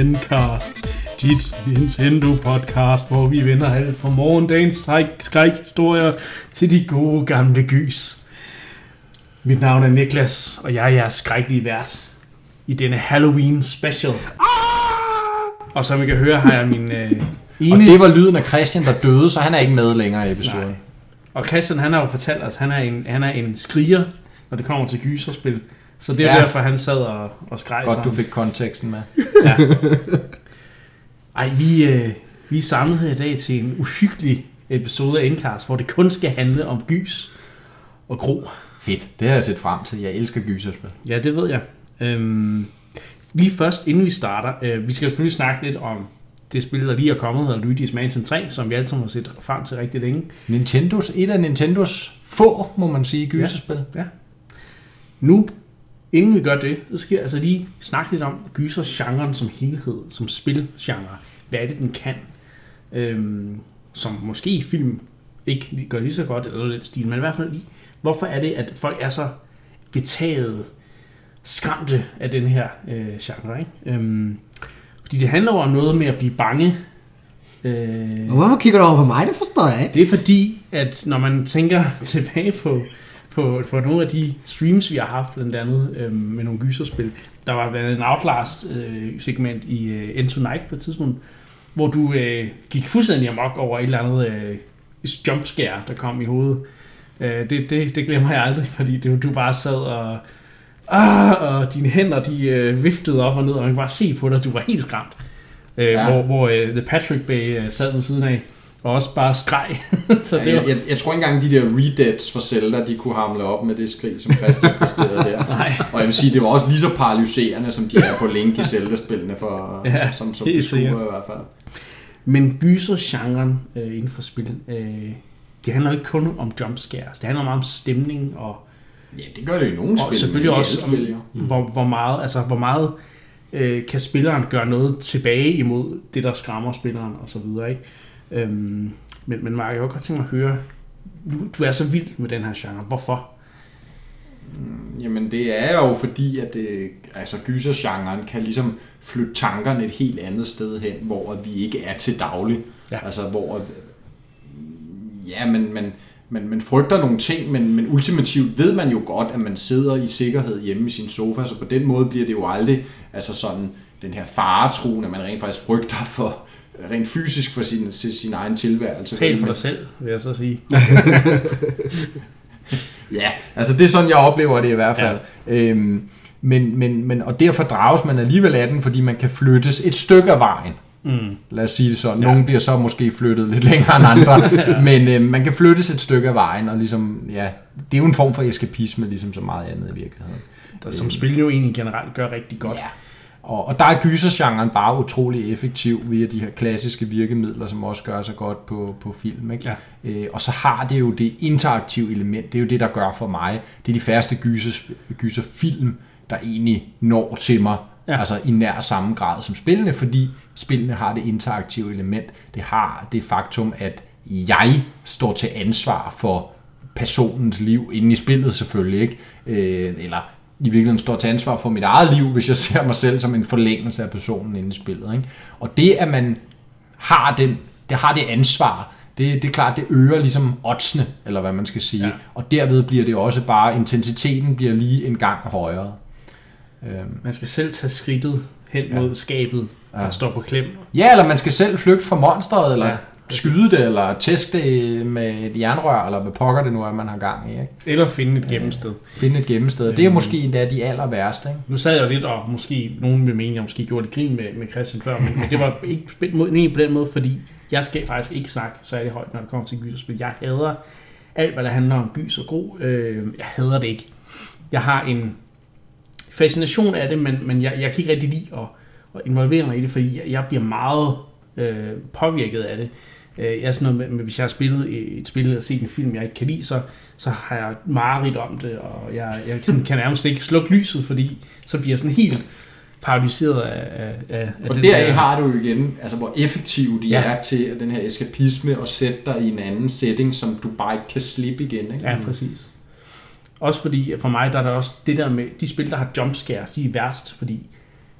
Endcast, dit Nintendo-podcast, hvor vi vender alt fra morgendagens skrækhistorier til de gode gamle gys. Mit navn er Niklas, og jeg er jeres skrækkelige vært i denne Halloween special. Og som I kan høre, har jeg min øh, ene... Og det var lyden af Christian, der døde, så han er ikke med længere i episoden. Nej. Og Christian, han har jo fortalt os, han er en, han er en skriger, når det kommer til gyserspil. Så det er ja. derfor, han sad og, og skreg Godt, du fik konteksten med. Ja. Ej, vi, øh, vi er samlet her i dag til en uhyggelig episode af Endcast, hvor det kun skal handle om gys og gro. Fedt, det har jeg set frem til. Jeg elsker gyserspil. Ja, det ved jeg. Øhm, lige først, inden vi starter, øh, vi skal selvfølgelig snakke lidt om det spil, der lige er kommet, hedder Luigi's Mansion 3, som vi alle sammen har set frem til rigtig længe. Nintendos, et af Nintendos få, må man sige, gyserspil. Ja, ja. Nu, inden vi gør det, så skal jeg altså lige snakke lidt om gysergenren som helhed, som spilgenre. Hvad er det, den kan? Øhm, som måske i film ikke gør lige så godt, eller lidt stil, men i hvert fald lige, hvorfor er det, at folk er så betaget, skræmte af den her øh, genre, ikke? Øhm, fordi det handler om noget med at blive bange. Øh, hvorfor kigger du over på mig? Det forstår jeg ikke. Det er fordi, at når man tænker tilbage på, på, på nogle af de streams, vi har haft, blandt andet øh, med nogle gyserspil, der var blandt andet en Outlast-segment øh, i øh, Into Night på et tidspunkt, hvor du øh, gik fuldstændig amok over et eller andet øh, jumpscare, der kom i hovedet. Øh, det, det, det glemmer jeg aldrig, fordi du, du bare sad og ah, og dine hænder, de øh, viftede op og ned, og man kunne bare se på dig, du var helt skræmt. Øh, ja. Hvor, hvor øh, The Patrick Bay øh, sad ved siden af, og også bare skreg. så det ja, jeg, jeg, jeg, tror ikke engang, de der redeads for Zelda, de kunne hamle op med det skrig, som Christian præsterede der. Nej. Og jeg vil sige, det var også lige så paralyserende, som de er på Link i Zelda-spillene, for, ja, som, som det i hvert fald. Men gyser-genren øh, inden for spil, øh, det handler ikke kun om jumpscares. Det handler meget om stemning og Ja, det gør det i nogle spil. Og selvfølgelig også, om, spil, ja. hvor, hvor meget, altså, hvor meget øh, kan spilleren gøre noget tilbage imod det, der skræmmer spilleren og så videre, ikke? Øhm, men, men Mark, jeg kunne godt tænke mig at høre, du, du er så vild med den her genre. Hvorfor? Mm, jamen det er jo fordi, at det, altså gysergenren kan ligesom flytte tankerne et helt andet sted hen, hvor vi ikke er til daglig. Ja. Altså hvor, ja, men, men man, man frygter nogle ting, men, men ultimativt ved man jo godt, at man sidder i sikkerhed hjemme i sin sofa, så på den måde bliver det jo aldrig altså sådan den her faretroen, at man rent faktisk frygter for rent fysisk for sin, sin egen tilværelse. Tal for dig selv, vil jeg så sige. ja, altså det er sådan, jeg oplever det i hvert fald. Ja. Øhm, men, men, men, og derfor drages man alligevel af den, fordi man kan flyttes et stykke af vejen. Mm. Lad os sige det sådan. Nogle ja. bliver så måske flyttet lidt længere end andre, ja. men øh, man kan flyttes et stykke af vejen, og ligesom, ja, det er jo en form for eskapisme, ligesom så meget andet i virkeligheden. Der, som spil jo egentlig generelt gør rigtig godt. Ja. Og, og der er gysergenren bare utrolig effektiv via de her klassiske virkemidler, som også gør sig godt på, på film. Ikke? Ja. Øh, og så har det jo det interaktive element, det er jo det, der gør for mig. Det er de færreste gyser, gyserfilm, der egentlig når til mig Ja. Altså i nær samme grad som spillene, fordi spillene har det interaktive element. Det har det faktum, at jeg står til ansvar for personens liv inde i spillet selvfølgelig, ikke? Øh, eller i virkeligheden står til ansvar for mit eget liv, hvis jeg ser mig selv som en forlængelse af personen inde i spillet. Ikke? Og det, at man har, den, det, har det ansvar, det, det er klart, det øger ligesom oddsene, eller hvad man skal sige. Ja. Og derved bliver det også bare, intensiteten bliver lige en gang højere. Øhm. Man skal selv tage skridtet hen ja. mod skabet, der ja. står på klem. Ja, eller man skal selv flygte fra monstret, eller ja, skyde det, eller tæske det med et jernrør, eller hvad pokker det nu er, man har gang i. Ikke? Eller finde et gemmested. Finde et gemmested. Det er måske endda de aller værste. Ikke? Nu sad jeg lidt, og måske nogen vil mene, jeg måske gjorde det grin med, med Christian før, men, men det var ikke på den måde, fordi jeg skal faktisk ikke snakke særlig højt, når det kommer til gyserspil. Jeg hader alt, hvad der handler om gys og gro. Øh, jeg hader det ikke. Jeg har en fascination af det, men, men jeg, jeg kan ikke rigtig lide at, at involvere mig i det, fordi jeg, jeg bliver meget øh, påvirket af det. Øh, jeg er sådan noget med, med, hvis jeg har spillet et spil og set en film, jeg ikke kan lide, så, så har jeg mareridt om det, og jeg, jeg sådan, kan nærmest ikke slukke lyset, fordi så bliver jeg sådan helt paralyseret af, af, af Og der der har du igen, altså hvor effektiv de ja. er til den her eskapisme og sætte dig i en anden setting, som du bare ikke kan slippe igen. Ikke? Ja, præcis. Også fordi, for mig, der er der også det der med, de spil, der har jumpscares, de er værst, fordi det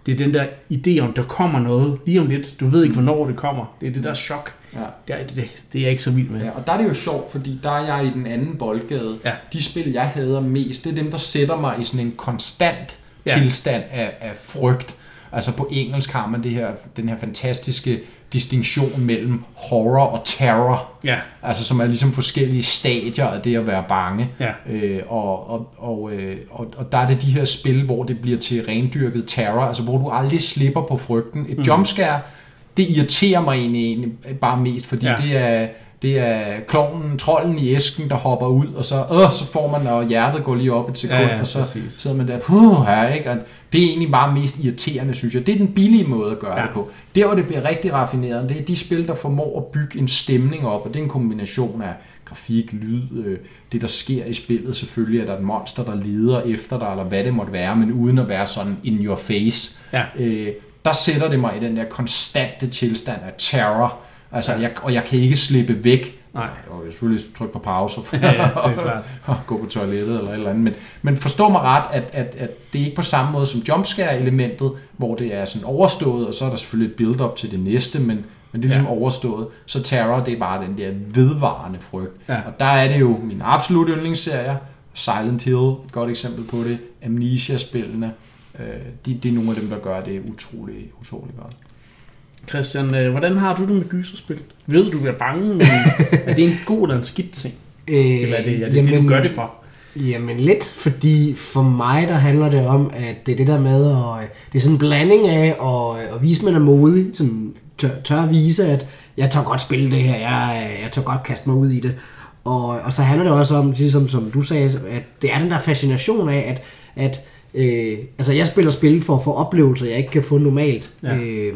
det er den der idé om, der kommer noget lige om lidt. Du ved ikke, hvornår det kommer. Det er det der chok. Ja. Det, er, det, det er jeg ikke så vild med. Ja, og der er det jo sjovt, fordi der er jeg i den anden boldgade. Ja. De spil, jeg hader mest, det er dem, der sætter mig i sådan en konstant ja. tilstand af, af frygt. Altså på engelsk har man det her, den her fantastiske distinktion mellem horror og terror. Ja, Altså som er ligesom forskellige stadier af det at være bange. ja. Øh, og, og, og, øh, og, og der er det de her spil, hvor det bliver til rendyrket terror, altså hvor du aldrig slipper på frygten. Et mm. jumpscare, det irriterer mig egentlig, egentlig bare mest, fordi Ja. det er det er klovnen, trolden i æsken, der hopper ud, og så, øh, så får man, og hjertet går lige op et sekund, Ja, ja, og så præcis. sidder man der, puh, her, ikke? Og det er egentlig bare mest irriterende, synes jeg. Det er den billige måde at gøre ja. det på. Der, hvor det bliver rigtig raffineret, det er de spil, der formår at bygge en stemning op, og det er en kombination af grafik, lyd, øh, det der sker i spillet selvfølgelig, at der er et monster, der leder efter dig, eller hvad det måtte være, men uden at være sådan in your face. Ja. Øh, der sætter det mig i den der konstante tilstand af terror, altså, jeg, og jeg kan ikke slippe væk. Nej. Jeg vil selvfølgelig trykke på pause Ja, ja, det er klart. og gå på toilettet eller et eller andet. Men, men forstå mig ret, at, at, at det er ikke på samme måde som jumpscare-elementet, hvor det er sådan overstået, og så er der selvfølgelig et build-up til det næste, men, men det er ligesom Ja. overstået. Så Terror, det er bare den der vedvarende frygt. Ja. Og der er det jo min absolut yndlingsserier. Silent Hill, et godt eksempel på det. Amnesia-spillene. Øh, de, det er nogle af dem, der gør det utrolig, utrolig godt. Christian, øh, hvordan har du det med gyserspil? Ved du, du er bange, men er det en god eller en skidt ting? Øh, Eller er det, er det, det du gør det for? Jamen lidt, fordi for mig der handler det om, at det er det der med, at det er sådan en blanding af at, at vise, at man er modig, som tør, tør at vise, at jeg tør godt spille det her, jeg, jeg tør godt kaste mig ud i det. Og, og så handler det også om, ligesom som du sagde, at det er den der fascination af, at, at øh, altså jeg spiller spil for at få oplevelser, jeg ikke kan få normalt. Ja. Øh,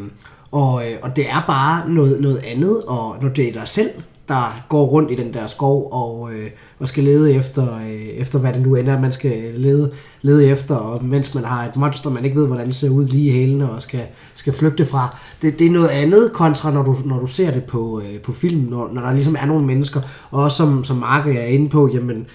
og, øh, og det er bare noget, noget andet, og når det er dig selv, der går rundt i den der skov og, øh, og skal lede efter, øh, efter, hvad det nu ender, man skal lede, lede efter, og mens man har et monster, man ikke ved, hvordan det ser ud lige i hælene og skal, skal flygte fra. Det, det er noget andet kontra, når du, når du ser det på, øh, på film, når, når der ligesom er nogle mennesker, og også som, som Mark er inde på, jamen, Øh,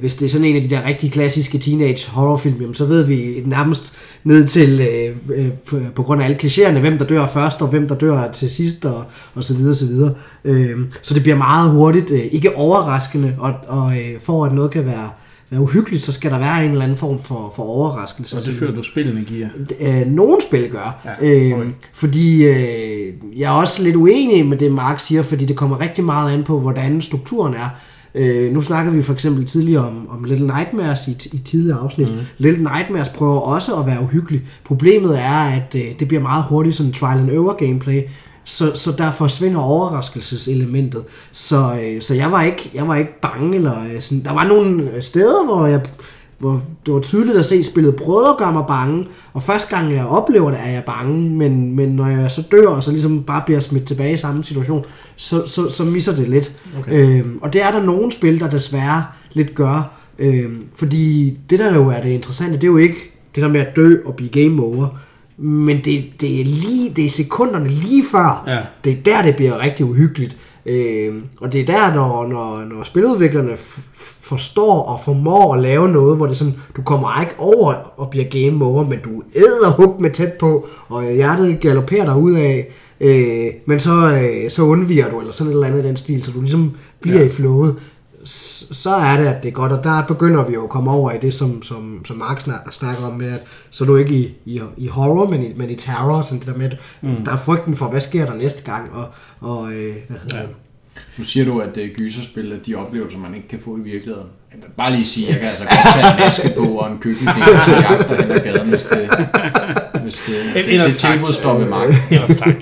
hvis det er sådan en af de der rigtig klassiske teenage horrorfilm, jamen, så ved vi nærmest ned til, øh, øh, på, på grund af alle klichéerne, hvem der dør først, og hvem der dør til sidst, og, og så videre, så videre. Øh, så det bliver meget hurtigt, øh, ikke overraskende, og, og øh, for at noget kan være, være uhyggeligt, så skal der være en eller anden form for, for overraskelse. Og det fører du spillene giver. Øh, nogle spil gør. Ja, øh, fordi øh, jeg er også lidt uenig med det, Mark siger, fordi det kommer rigtig meget an på, hvordan strukturen er. Øh, nu snakkede vi for eksempel tidligere om, om Little Nightmares i, i tidligere afsnit. Mm. Little Nightmares prøver også at være uhyggelig. Problemet er, at øh, det bliver meget hurtigt sådan trial and error gameplay, så, så der forsvinder overraskelseselementet. Så, øh, så jeg, var ikke, jeg var ikke bange. Eller, øh, sådan. Der var nogle steder, hvor jeg hvor det var tydeligt at se, spillet prøvede at gøre mig bange, og første gang jeg oplever det, er jeg bange, men, men når jeg så dør, og så ligesom bare bliver smidt tilbage i samme situation, så, så, så misser det lidt. Okay. Øhm, og det er der nogle spil, der desværre lidt gør, øhm, fordi det der jo er det interessante, det er jo ikke det der med at dø og blive game over, men det, det, er lige, det er sekunderne lige før, Ja. det er der, det bliver rigtig uhyggeligt. Øhm, og det er der, når, når, når spiludviklerne forstår og formår at lave noget, hvor det er sådan, du kommer ikke over og bliver game over, men du æder hug med tæt på, og hjertet galopperer dig ud af, øh, men så, øh, så undviger du, eller sådan et eller andet i den stil, så du ligesom bliver ja. i flowet. Så er det, at det er godt, og der begynder vi jo at komme over i det, som, som, som Mark snak- snakker om med, at så er du ikke i, i, i horror, men i, men i terror, sådan det der med, at mm. der er frygten for, hvad sker der næste gang, og, og øh, hvad hedder Ja. det? Nu siger du, at uh, gyserspil er de oplevelser, man ikke kan få i virkeligheden. Jeg vil bare lige sige, at jeg kan altså godt tage en maske på og en køkkendel, og så jagter hen ad gaden, hvis det, hvis det, det, Ellers det tak. tilbud står ved magt. Ellers tak.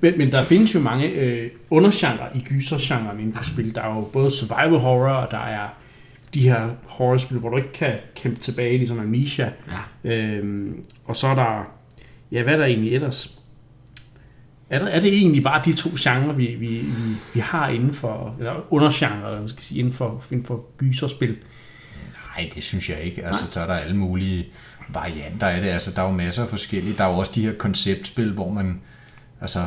Men, men der findes jo mange øh, undergenre i gysergenren inden for spil. Der er jo både survival horror, og der er de her horrorspil, hvor du ikke kan kæmpe tilbage, ligesom Amnesia. Ja. Øhm, og så er der, ja, hvad er der egentlig ellers? Er, der, er det egentlig bare de to genrer, vi, vi, vi, vi har inden for, eller undergenre, eller man skal sige, inden for, inden for gyserspil? Nej, det synes jeg ikke. Altså, så er der alle mulige varianter af det. Altså, der er jo masser af forskellige. Der er jo også de her konceptspil, hvor man, altså,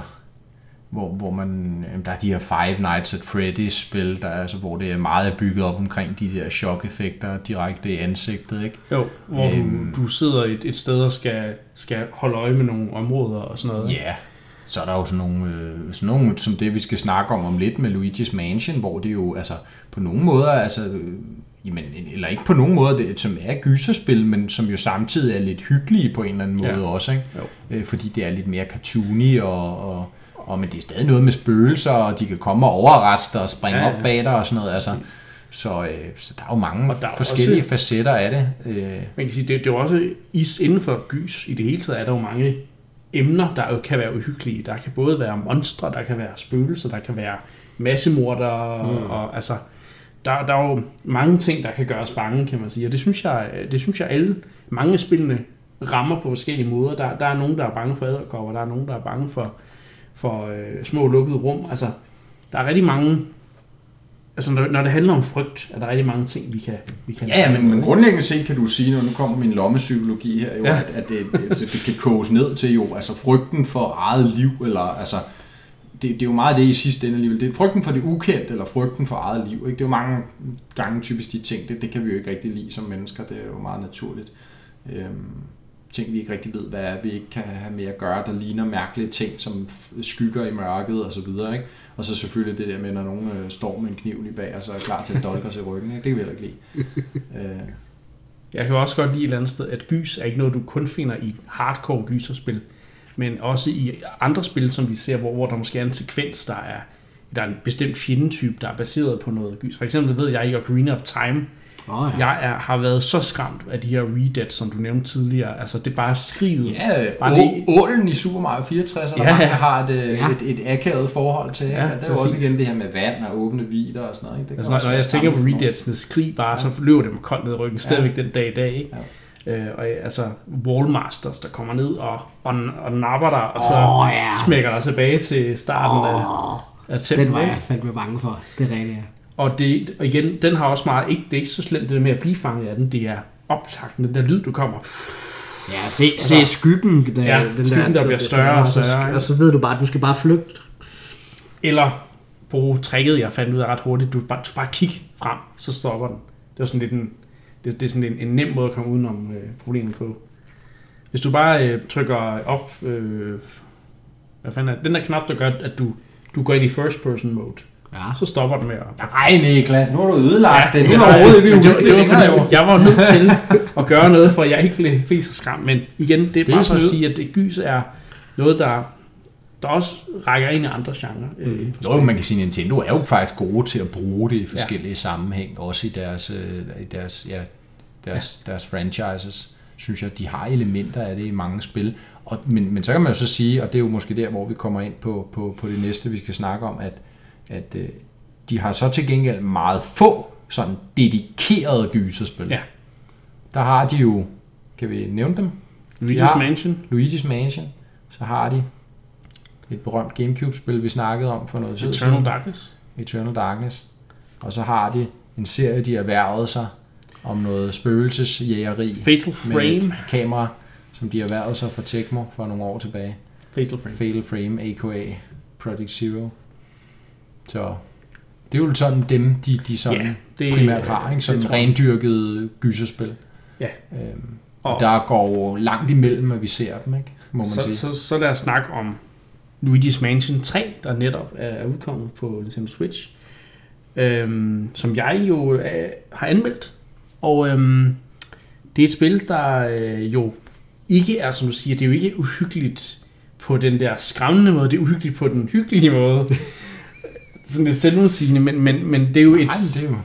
hvor, hvor man, der er de her Five Nights at Freddy's spil, der er, altså, hvor det er meget bygget op omkring de der chok-effekter direkte i ansigtet, ikke? Jo, hvor øhm, du, du sidder et, et sted og skal, skal holde øje med nogle områder og sådan noget. Ja, yeah. så er der jo sådan nogle, øh, sådan nogle, som det vi skal snakke om om lidt med Luigi's Mansion, hvor det jo altså på nogle måder, altså, øh, jamen, eller ikke på nogen måde, det, som er gyserspil, men som jo samtidig er lidt hyggelige på en eller anden måde ja. også, ikke? Jo. Øh, fordi det er lidt mere cartoony og, og og men det er stadig noget med spøgelser, og de kan komme og overraske dig og springe ja, ja. op bag dig og sådan noget. Altså, så, øh, så der er jo mange der er forskellige også, facetter af det. Øh. Man kan sige, det, det er jo også is inden for gys i det hele taget, er der jo mange emner, der jo kan være uhyggelige. Der kan både være monstre, der kan være spøgelser, der kan være massemorder, mm. og altså, der, der er jo mange ting, der kan gøre os bange, kan man sige. Og det synes jeg, det synes jeg alle, mange af spillene rammer på forskellige måder. Der, der er nogen, der er bange for æderkopper, der er nogen, der er bange for for øh, små lukkede rum. Altså, der er rigtig mange... Altså, når, når det handler om frygt, er der rigtig mange ting, vi kan... Vi kan ja, ja men, men grundlæggende set kan du sige, når nu kommer min lommepsykologi her, jo, ja. at, at det, det, det, det kan koges ned til jo, altså frygten for eget liv, eller altså, det, det er jo meget det i sidste ende alligevel. Det er frygten for det ukendt, eller frygten for eget liv. Ikke? Det er jo mange gange typisk de ting, det, det kan vi jo ikke rigtig lide som mennesker, det er jo meget naturligt. Øhm, ting, vi ikke rigtig ved, hvad er, vi ikke kan have med at gøre, der ligner mærkelige ting, som skygger i mørket og så videre, ikke? Og så selvfølgelig det der med, når nogen øh, står med en kniv lige bag, og så er klar til at dolke os i ryggen, ikke? Det kan vi heller ikke lide. øh. Jeg kan også godt lide et eller andet sted, at gys er ikke noget, du kun finder i hardcore gyserspil, men også i andre spil, som vi ser, hvor, hvor der måske er en sekvens, der er, der er en bestemt fjendetype, der er baseret på noget gys. For eksempel ved jeg i Ocarina of Time, Oh, ja. Jeg er, har været så skræmt af de her redeads, som du nævnte tidligere. Altså, det er bare skriget. Ja, bare det... ålen i Super Mario 64, ja, der mange har et, øh, ja. et, et akavet forhold til. Ja, det er jo også igen det her med vand og åbne vider og sådan noget. Ikke? Det altså, når, når jeg tænker på redeadsene, skrig bare, ja. så løber det med koldt ned i ryggen, stadigvæk ja. den dag i dag. Ikke? Ja. Øh, og altså Wallmasters, der kommer ned og, og, og napper dig, og så oh, ja. smækker dig tilbage til starten oh, af, af templet. Den var jeg fandme bange for, det er rigtigt, ja. Og, det, og igen, den har også meget, ikke, det er ikke så slemt det der med at blive fanget af den, det er optakten, den der lyd, du kommer. Ja, se, se altså, skyggen, der, ja, den skyggen, der, der bliver større og større. Og, og så ved du bare, at du skal bare flygte. Eller bruge tricket, jeg fandt ud af ret hurtigt, du bare, du bare kigge frem, så stopper den. Det var sådan lidt en, det, det er sådan en, en nem måde at komme udenom øh, problemet på. Hvis du bare øh, trykker op, øh, hvad fanden er den der knap, der gør, at du, du går ind i first person mode, Ja. Så stopper den med at... Nej, Niklas, nu har du ødelagt ja, det. Det var overhovedet ikke det, det, var, fordi, jeg var nødt til at gøre noget, for jeg ikke blev, blev så skræmt. Men igen, det er det bare for at sige, at det gys er noget, der, der også rækker ind i andre genrer. Mm. Nå, man kan sige, at Nintendo er jo faktisk gode til at bruge det i forskellige ja. sammenhæng, også i deres, øh, i deres, ja, deres, ja. deres franchises synes jeg, de har elementer af det i mange spil. Og, men, men så kan man jo så sige, og det er jo måske der, hvor vi kommer ind på, på, på det næste, vi skal snakke om, at at øh, de har så til gengæld meget få sådan dedikerede gyserspil. Ja. Der har de jo, kan vi nævne dem? Luigi's Mansion. Luigi's Mansion. Så har de et berømt Gamecube-spil, vi snakkede om for noget tid siden. Eternal Darkness. Eternal Darkness. Og så har de en serie, de har erhvervet sig om noget spøgelsesjægeri. Fatal Frame. Med et kamera, som de har erhvervet sig fra Tecmo for nogle år tilbage. Fatal Frame. Fatal Frame, a.k.a. Project Zero. Så det er jo sådan dem, de, de sådan ja, det, primært har, ikke? Sådan rendyrket gyserspil. Ja. Øhm, og, og der går langt imellem, at vi ser dem, ikke? må man så, sige. Så, så lad os snakke om Luigi's Mansion 3, der netop er udkommet på Nintendo Switch, øhm, som jeg jo øh, har anmeldt. Og øhm, det er et spil, der øh, jo ikke er, som du siger, det er jo ikke uhyggeligt på den der skræmmende måde, det er uhyggeligt på den hyggelige måde. sådan lidt selvmodsigende, men, men, men det er jo et, Ej, det er jo...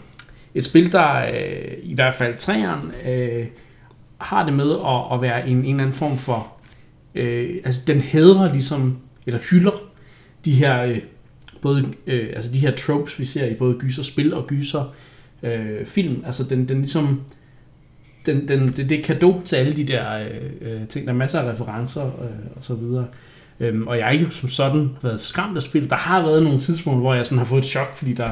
et spil, der øh, i hvert fald træeren øh, har det med at, at være en, en eller anden form for, øh, altså den hedrer ligesom, eller hylder de her, øh, både, øh, altså de her tropes, vi ser i både gyser spil og gyser øh, film, altså den, den ligesom, den, den, det, det er kado til alle de der øh, øh, ting, der er masser af referencer øh, og så videre. Øhm, og jeg har ikke som sådan været skræmt af spil. Der har været nogle tidspunkter, hvor jeg sådan har fået et chok, fordi der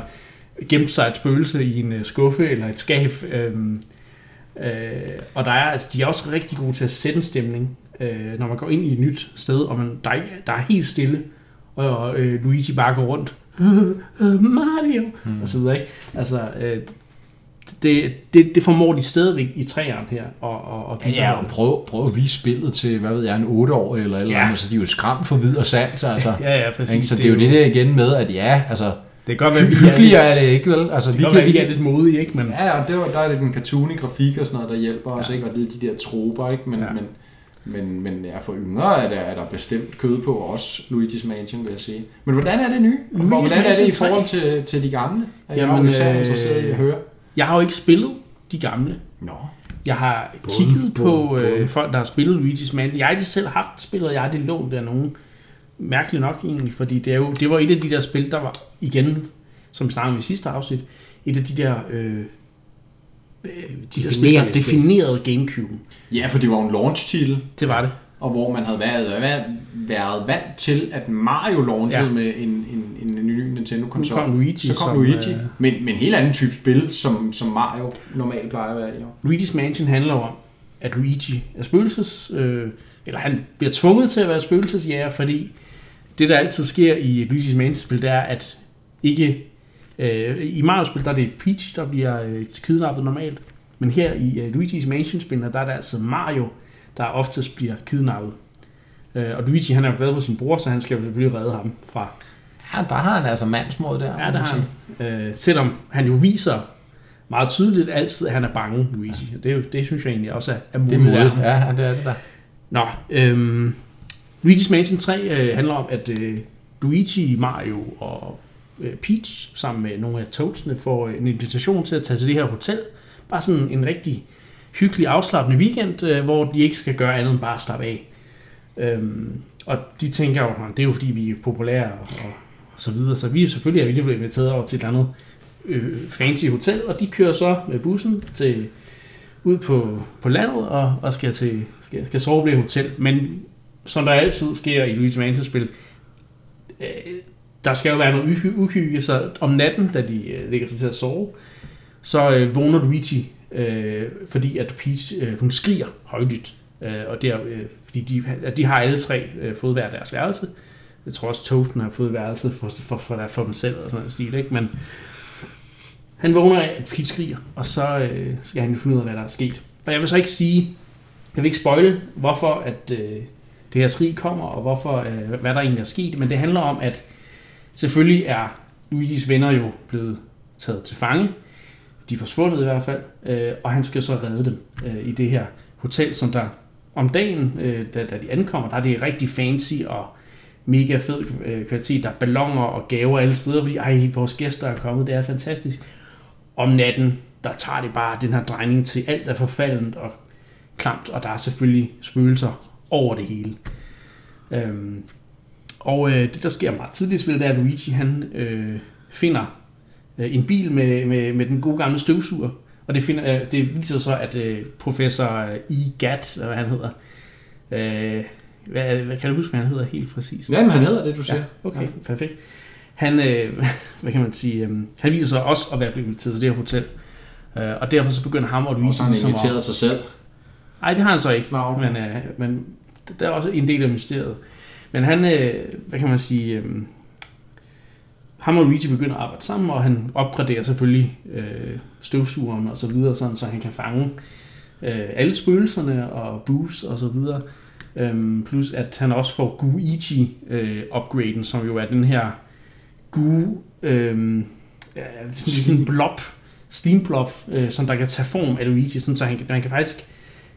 gemt sig et spøgelse i en uh, skuffe eller et skab. Øhm, øh, og der er, altså, de er også rigtig gode til at sætte en stemning, øh, når man går ind i et nyt sted, og man, der, er, der er helt stille, og øh, Luigi bare går rundt, øh, øh, Mario, mm. og så videre, ikke? Altså, øh, det, det, det formår de stadigvæk i træerne her. Og, og, og Ja, ja, og prøv, prøv at vise spillet til, hvad ved jeg, en 8 år eller eller Ja. andet, så de er jo skræmt for vid og sandt, altså. ja, ja, præcis. Ikke? Så det er jo det der igen med, at ja, altså, Det kan godt være, vi er lidt, er det ikke, vel? Altså, det vi kan være, vi er lidt modige, ikke? Men, ja, og der, der er det den cartoony grafik og sådan noget, der hjælper os, Ja. ikke? Og det er de der troper, ikke? Men, Ja. men, men, men ja, for yngre er der, er der bestemt kød på, også Luigi's Mansion, vil jeg sige. Men hvordan er det nye? Luigi's hvordan er det i Mansion 3? forhold til, til de gamle? Er jeg Jamen, især øh, interesseret i at høre. Jeg har jo ikke spillet de gamle. Nå. Jeg har Bum, kigget bum, på bum. øh, folk, der har spillet Luigi's Mansion. Jeg har ikke selv haft spillet, jeg har det lånt af nogen. Mærkeligt nok egentlig, fordi det, er jo, det var et af de der spil, der var igen, som vi snakkede om i sidste afsnit, et af de der, øh, øh, de der spil, der definerede Gamecube. Ja, for det var en launch-titel, Det var det. og hvor man havde været, været, været vant til, at Mario launchede ja. med en, en, en, en ny Nu Nintendo-konsol. kom Luigi. Så kom som, Luigi, øh, men, men en helt anden type spil, som, som Mario normalt plejer at være i. Luigi's Mansion handler om, at Luigi er spøgelses... Øh, eller han bliver tvunget til at være spøgelsesjæger, fordi det, der altid sker i Luigi's Mansion-spil, det er, at ikke... Øh, I Mario-spil, der er det Peach, der bliver øh, kidnappet normalt. Men her i øh, Luigi's Mansion-spillene, der er det altså Mario, der oftest bliver kidnappet. Øh, og Luigi, han er jo glad for sin bror, så han skal selvfølgelig redde ham fra Ja, der har han altså mandsmod der. Ja, det har han. Øh, selvom han jo viser meget tydeligt altid, at han er bange, Luigi. Og Det, det synes jeg egentlig også er, er Det er. Ja, det er det der. Nå, øhm, Luigi's Mansion 3 øh, handler om, at øh, Luigi, Mario og øh, Peach sammen med nogle af Toadsene får øh, en invitation til at tage til det her hotel. Bare sådan en rigtig hyggelig afslappende weekend, øh, hvor de ikke skal gøre andet end bare slappe af. Øhm, og de tænker jo, "Nå, det er jo fordi, vi er populære og, og så videre. Så vi er selvfølgelig er vi blevet inviteret over til et eller andet øh, fancy hotel, og de kører så med bussen til ud på, på landet og, og skal, til, skal, skal sove på et hotel. Men som der altid sker i Luigi Mansion-spil, øh, der skal jo være noget uhy- uhygge, så om natten, da de øh, ligger sig til at sove, så øh, vågner Luigi, øh, fordi at Peach, øh, hun skriger højlydt. Øh, og der, øh, fordi de, de har alle tre øh, fået hver deres værelse. Jeg tror også, Toten har fået værelset for, for, for, for dem selv og sådan noget stil, ikke? Men han vågner af, at Pete skriger, og så øh, skal han jo finde ud af, hvad der er sket. Og jeg vil så ikke sige, jeg vil ikke spoile, hvorfor at øh, det her skrig kommer, og hvorfor, øh, hvad der egentlig er sket, men det handler om, at selvfølgelig er Luigis venner jo blevet taget til fange. De er forsvundet i hvert fald, øh, og han skal så redde dem øh, i det her hotel, som der om dagen, øh, da, da de ankommer, der er det rigtig fancy og mega fed øh, kvalitet. Der er ballonger og gaver alle steder, fordi ej, vores gæster er kommet, det er fantastisk. Om natten, der tager det bare den her drejning til alt er forfaldent og klamt, og der er selvfølgelig spøgelser over det hele. Øhm, og øh, det, der sker meget tidligt i spillet, det er, at Luigi han øh, finder øh, en bil med, med, med den gode gamle støvsuger, og det, finder, øh, det viser så, at øh, professor øh, E. Gatt, eller hvad han hedder, øh, hvad, hvad kan du huske, hvad han hedder helt præcist? Jamen, han hedder det, du siger. Ja, okay, ja. perfekt. Han, øh, hvad kan man sige, øh, han viser sig også at være blevet inviteret til det her hotel. Øh, og derfor så begynder ham og Og Louise har han ligesom at- inviteret sig selv. Nej, det har han så ikke. Okay. Men, øh, men der er også en del af mysteriet. Men han, øh, hvad kan man sige, øh, ham og Luigi begynder at arbejde sammen, og han opgraderer selvfølgelig øh, støvsugeren og så videre, sådan, så han kan fange øh, alle spøgelserne og Boos og så videre. Øhm, plus at han også får Guigi øh, upgraden, som jo er den her Gu, øh, ja, sådan, sådan en blob, steamblob, øh, som der kan tage form af Luigi, sådan, så han, kan- han kan faktisk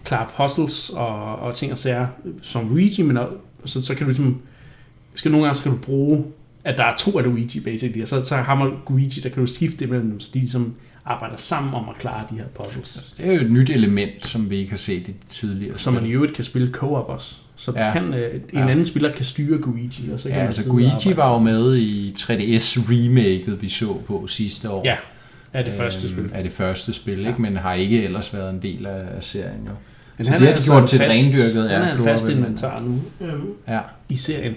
klare puzzles og, og ting og sager som Luigi, men også, så, så kan du ligesom, skal nogle gange skal du bruge, at der er to af Luigi basically, og så, så har man Luigi, der kan du skifte imellem dem, så de ligesom arbejder sammen om at klare de her puzzles. Det er jo et nyt element, som vi ikke har set i tidligere Så man i spil. øvrigt kan spille co-op også. Så Ja. kan, øh, en Ja. anden spiller kan styre Luigi, og så kan Ja, altså arbejde var jo med i 3DS-remaket, vi så på sidste år. Ja, er det første spil. Øhm, Er det første spil, Ja. ikke? men har ikke ellers været en del af, af serien. Jo. Men så han det er har de altså gjort til fast- rendyrket, ja, Han er en fast inventar nu øhm, Ja. i serien.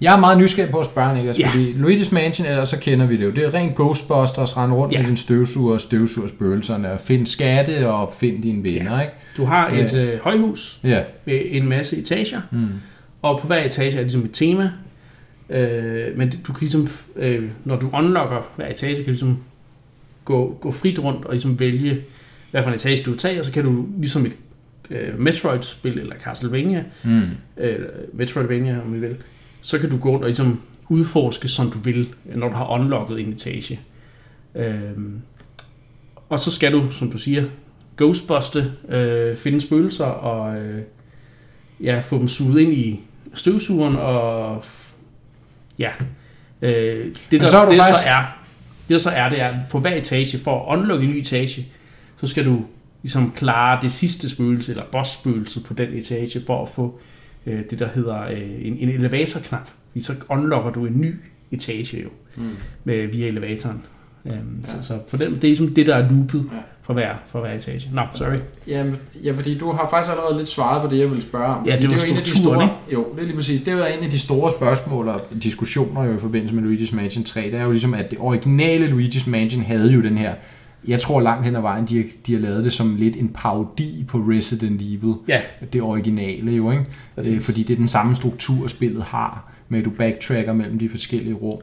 Jeg er meget nysgerrig på at spørge, Niklas, Ja. ja. fordi Luigi's Mansion, ellers så kender vi det jo. Det er rent Ghostbusters, rende rundt Ja. ja. med din støvsuger og støvsuger spøgelserne, og find skatte og find dine venner, ja. ikke? Du har et Ja. øh, højhus Ja. med en masse etager, Mm. og på hver etage er ligesom et tema. Øh, men du kan ligesom, øh, når du unlocker hver etage, kan du ligesom gå, gå frit rundt og ligesom vælge, hvad for en etage du vil tage, og så kan du ligesom et øh, Metroid-spil, eller Castlevania, Mm. øh, Metroidvania om I vil, så kan du gå rundt og ligesom udforske, som du vil, når du har unlocket en etage. Øhm, og så skal du, som du siger, ghostbuste, øh, finde spøgelser og øh, ja, få dem suget ind i støvsugeren og ja, øh, det, Men der, så er det, faktisk- så er, det der så er, det er, på hver etage, for at unlocke en ny etage, så skal du ligesom klare det sidste spøgelse, eller boss-spøgelse på den etage, for at få øh, det, der hedder øh, en, en elevatorknap. Fordi så unlocker du en ny etage jo, Mm. med, via elevatoren. Um, ja. så, så på den, det er ligesom det, der er loopet Ja. for hver, for hver etage. Nå, sorry. Jamen, ja, fordi du har faktisk allerede lidt svaret på det, jeg ville spørge om. Ja, Fordi det var er jo en af de store, Jo, det er lige præcis. Det er jo en af de store spørgsmål og diskussioner jo i forbindelse med Luigi's Mansion 3. Det er jo ligesom, at det originale Luigi's Mansion havde jo den her... Jeg tror langt hen ad vejen, de har, de har lavet det som lidt en parodi på Resident Evil. Ja, Det originale jo, ikke? Øh, fordi det er den samme struktur, spillet har, med at du backtracker mellem de forskellige rum.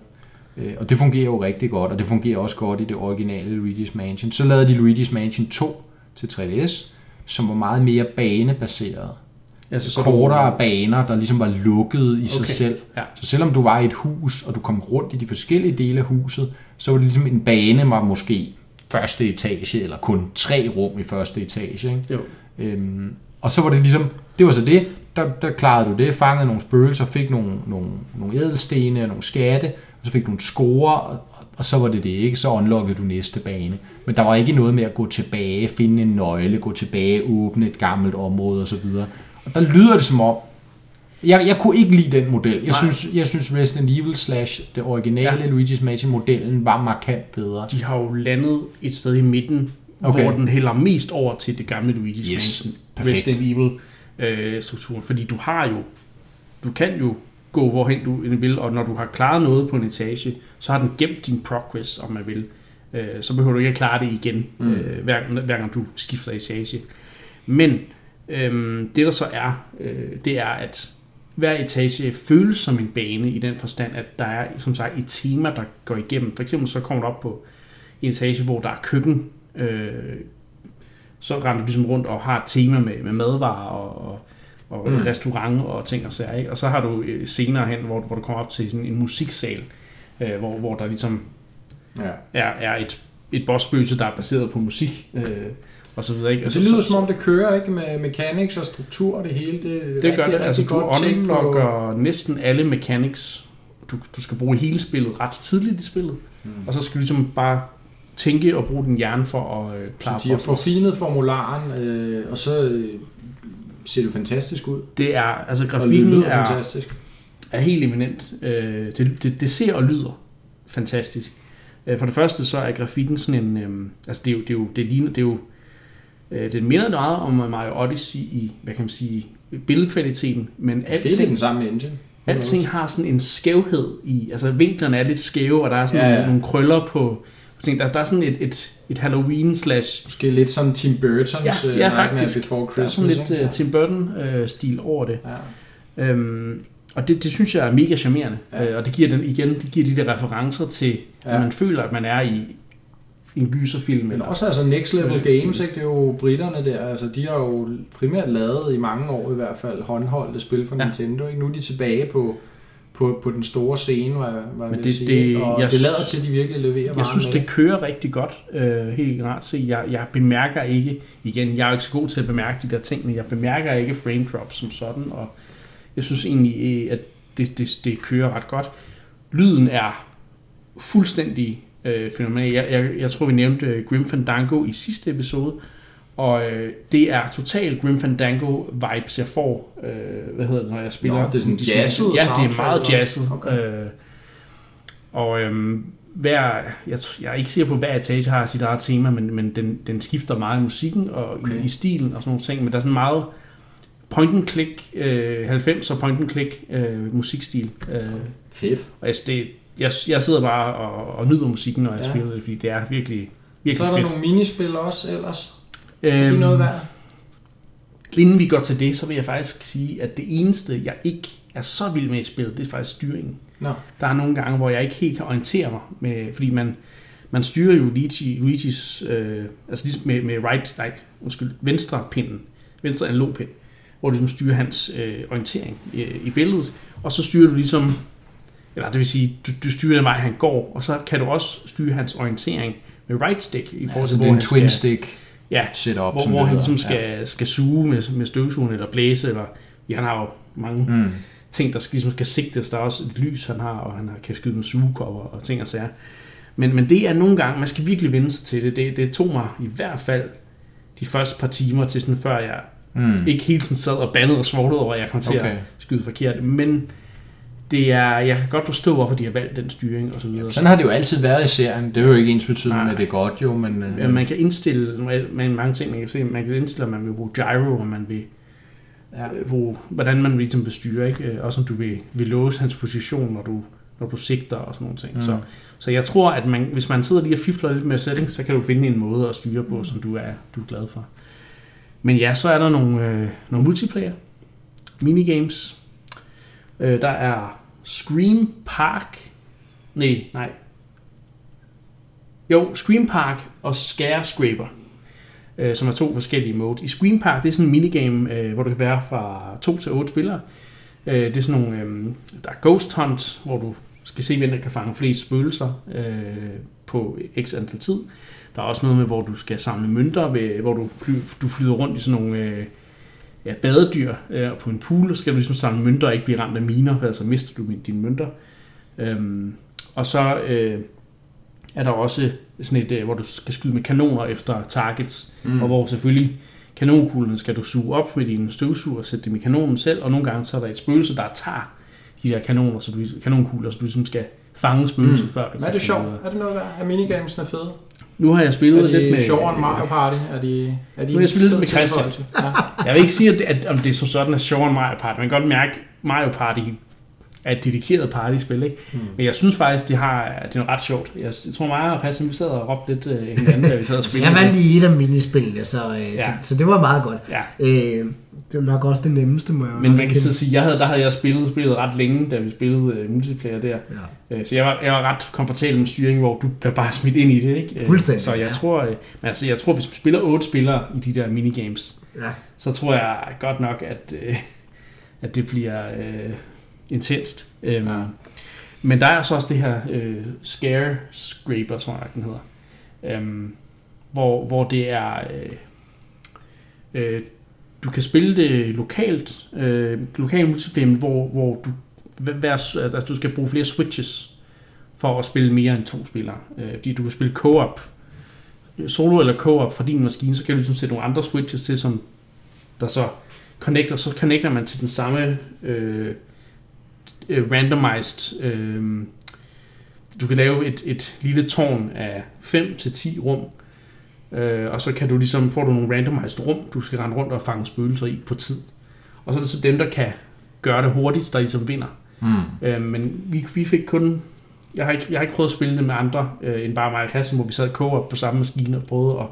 Øh, Og det fungerer jo rigtig godt, og det fungerer også godt i det originale Luigi's Mansion. Så lavede de Luigi's Mansion 2 til 3DS, som var meget mere banebaseret. altså, Så kortere baner, der ligesom var lukket i sig Okay. selv. Ja. Så selvom du var i et hus, og du kom rundt i de forskellige dele af huset, så var det ligesom en bane, var måske første etage, eller kun tre rum i første etage. Ikke? Jo. Øhm, og så var det ligesom, det var så det, der, der klarede du det, fangede nogle spøgelser, fik nogle, nogle, nogle ædelstene og nogle skatte, og så fik du nogle score, og, og så var det det, ikke? Så unlockede du næste bane. Men der var ikke noget med at gå tilbage, finde en nøgle, gå tilbage, åbne et gammelt område osv. Og der lyder det som om, jeg, jeg kunne ikke lide den model. Jeg Nej. synes, jeg synes Resident Evil slash det originale Ja. Luigi's Mansion modellen var markant bedre. De har jo landet et sted i midten, okay. Hvor den hælder mest over til det gamle Luigi's Yes. Mansion, Perfekt. Resident Evil øh, strukturen. Fordi du har jo, du kan jo gå hvorhen du vil, og når du har klaret noget på en etage, så har den gemt din progress, om man vil. Øh, så behøver du ikke at klare det igen. Mm. øh, hver, hver gang du skifter etage. Men øh, det der så er, øh, det er, at hver etage føles som en bane i den forstand, at der er som sagt et tema, der går igennem. For eksempel så kommer du op på en etage, hvor der er køkken. Øh, så render du ligesom rundt og har et tema med, med madvarer og, og, og mm. Restaurant og ting og sager. Ikke? Og så har du øh, senere hen, hvor, hvor du kommer op til sådan en musiksal, øh, hvor, hvor der ligesom Ja. er, er et, et bossbøse, der er baseret på musik. Øh, og så videre, ikke? Og det lyder som om, det kører ikke med mechanics og struktur og det hele. Det, Det gør det. Altså, du på- unlocker næsten alle mechanics, du, du skal bruge hele spillet ret tidligt i spillet. Mm. Og så skal du ligesom bare tænke og bruge din hjerne for at øh, klare Så de har forfinet formularen, øh, og så øh, ser det fantastisk ud. Det er, altså Og grafikken lyder er, fantastisk. er helt eminent. Øh, det, det, det ser og lyder fantastisk. Øh, for det første så er grafikken sådan en, øh, altså det er jo, det er jo, det ligner, det er jo, øh, det minder meget om Mario Odyssey i, hvad kan man sige, billedkvaliteten, men Det er alting, den samme engine. alting har sådan en skævhed i, altså vinklerne er lidt skæve, og der er sådan Ja, ja, ja. nogle krøller på, ting. Der, der er sådan et, et, et Halloween slash Måske lidt som Tim Burtons Ja, øh, ja, faktisk. Before Der er Christmas. sådan lidt ikke? uh, Tim Burton-stil over det. Ja. Øhm, og det, det synes jeg er mega charmerende. Ja. Øh, og det giver den igen, det giver de der referencer til. Ja. at man føler, at man er i en gyserfilm. Men Eller, også altså Next Level. Games, ikke? det er jo britterne der, altså de har jo primært lavet i mange år i hvert fald håndholdte spil for Ja. Nintendo. Ikke? Nu er de tilbage på, på, på den store scene, var jeg Men det- sige, det- og jeg det lader til, at de virkelig leverer jeg synes, med det kører rigtig godt, øh, helt generelt set. Jeg, jeg bemærker ikke, igen, jeg er jo ikke så god til at bemærke de der ting, men jeg bemærker ikke frame drops som sådan, og jeg synes egentlig, øh, at det, det, det kører ret godt. Lyden er fuldstændig øh, fænomenal. Jeg, jeg, jeg tror, vi nævnte øh, Grim Fandango i sidste episode, og øh, det er total Grim Fandango vibes, jeg får, øh, hvad hedder det, når jeg spiller. Nå, det er sådan Luigi's jazzet. Ja, det er meget jazzet. Okay. Øh, og øhm, hver, jeg, jeg er ikke sikker på, hver etage har sit eget tema, men, men den, den skifter meget i musikken og okay. I, i stilen og sådan nogle ting, men der er sådan meget point and click, øh, 90 og point and click øh, musikstil. Øh, Fedt. og jeg, det, jeg, jeg sidder bare og, og nyder musikken, når jeg Ja. spiller det, fordi det er virkelig, virkelig Så er der fedt. nogle minispil også ellers. Er Øhm, de noget værd? Inden vi går til det, så vil jeg faktisk sige, at det eneste, jeg ikke er så vild med i spillet, det er faktisk styringen. Nå. Der er nogle gange, hvor jeg ikke helt kan orientere mig, med, fordi man, man styrer jo Luigi, Luigis, øh, altså ligesom med, med right, nej, undskyld, venstre pinden, venstre analog pind, hvor du ligesom styrer hans øh, orientering i, i billedet, og så styrer du ligesom, eller det vil sige, du, du styrer den vej, han går, og så kan du også styre hans orientering med right stick, i forhold Altså, til, det er hvor en twin skal, stick ja, setup, hvor, som hvor han ligesom skal, skal suge med, med støvsugen, eller blæse, eller ja, han har jo mange Ja. Mm. ting, der skal, ligesom skal sigtes. Der er også et lys, han har, og han har, kan skyde med sugekopper og ting og sager. Men, men det er nogle gange, man skal virkelig vende sig til det. det. Det tog mig i hvert fald de første par timer til sådan, før jeg Mm. ikke hele tiden sad og bandede og svoglede over, at jeg kom til Okay. at skyde forkert. Men det er, jeg kan godt forstå, hvorfor de har valgt den styring og så videre. Sådan har det jo altid været i serien. Det er jo ikke ens betydende, at det er godt jo, men... øh, Ja, man kan indstille man, mange ting, man kan se. Man kan indstille, om man vil bruge gyro, om man vil Ja. øh, bruge, hvordan man ligesom vil styre, ikke? Øh, Også om du vil, vil låse hans position, når du, når du sigter og sådan nogle ting. Mm. Mm. Så, så jeg tror, at man, hvis man sidder lige og fifler lidt med settings, så kan du finde en måde at styre på, som du er, du er glad for. Men ja, så er der nogle, øh, nogle multiplayer, minigames. Øh, der er Scream Park. Nej, nej. Jo, Scream Park og Scare Scraper, øh, som er to forskellige modes. I Scream Park, det er sådan en minigame, øh, hvor du kan være fra 2 til 8 spillere. Øh, det er sådan nogle, øh, der er Ghost Hunt, hvor du skal se, hvem der kan fange flest spøgelser øh, på x antal tid. Der er også noget med, hvor du skal samle mønter, ved, hvor du, fly, du flyder rundt i sådan nogle øh, ja, badedyr øh, på en pool, og så skal du ligesom samle mønter og ikke blive ramt af miner, for ellers så mister du dine mønter. Øhm, og så øh, er der også sådan et, øh, hvor du skal skyde med kanoner efter targets, mm. og hvor selvfølgelig kanonkuglerne skal du suge op med din støvsuger og sætte dem i kanonen selv, og nogle gange så er der et spøgelse, der tager de der kanoner, så du, kanonkugler, så du ligesom skal fange spøgelset, mm. før du Men er det sjovt? Er det noget værd? Er minigamesene fede? Nu har jeg spillet Er de lidt med... sjovere end Mario Party? Er de, er de Nu har jeg spillet lidt med Christian. Ja. Jeg vil ikke sige, at, at om det er som sådan er sjovere end Mario Party. Man kan godt mærke, at Mario Party er et dedikeret partyspil, ikke? Hmm. Mm. Men jeg synes faktisk, det, har, det er ret sjovt. Jeg, jeg tror meget, at Christian, vi sad og råbte lidt øh, hinanden, da vi sad og spillede. jeg vandt i et af minispillene, så, øh, ja. Ja. så, så det var meget godt. Ja, Øh, det var nok også det nemmeste, må jeg men man kan så sige, jeg havde, der havde jeg spillet spillet ret længe, da vi spillede øh, multiplayer der. Ja. Øh, så jeg var, jeg var ret komfortabel med styring, hvor du bliver bare smidt ind i det, ikke? Øh, Fuldstændig, Så jeg ja. tror, øh, men altså, jeg tror, hvis vi spiller otte spillere i de der minigames, Ja. så tror jeg godt nok, at, øh, at det bliver øh, intenst. Øhm, Ja. Men der er så også det her øh, Scare Scraper, tror jeg, den hedder. Øhm, hvor, hvor det er... Øh, øh, du kan spille det lokalt, øh, lokalt multiplayer, hvor, hvor du, hver, altså, du skal bruge flere switches for at spille mere end to spillere. Øh, fordi du kan spille co-op, solo eller co-op fra din maskine, så kan du ligesom sætte nogle andre switches til, som der så connecter, så connecter man til den samme øh, øh randomized øh, du kan lave et, et lille tårn af 5 til 10 rum, øh, og så kan du ligesom, får du nogle randomized rum, du skal rende rundt og fange spøgelser i på tid. Og så er det så dem, der kan gøre det hurtigst, der ligesom vinder. Mm. Øh, men vi, vi fik kun... Jeg har, ikke, jeg har ikke prøvet at spille det med andre øh, end bare mig og Christian, hvor vi sad co på samme maskine og prøvede at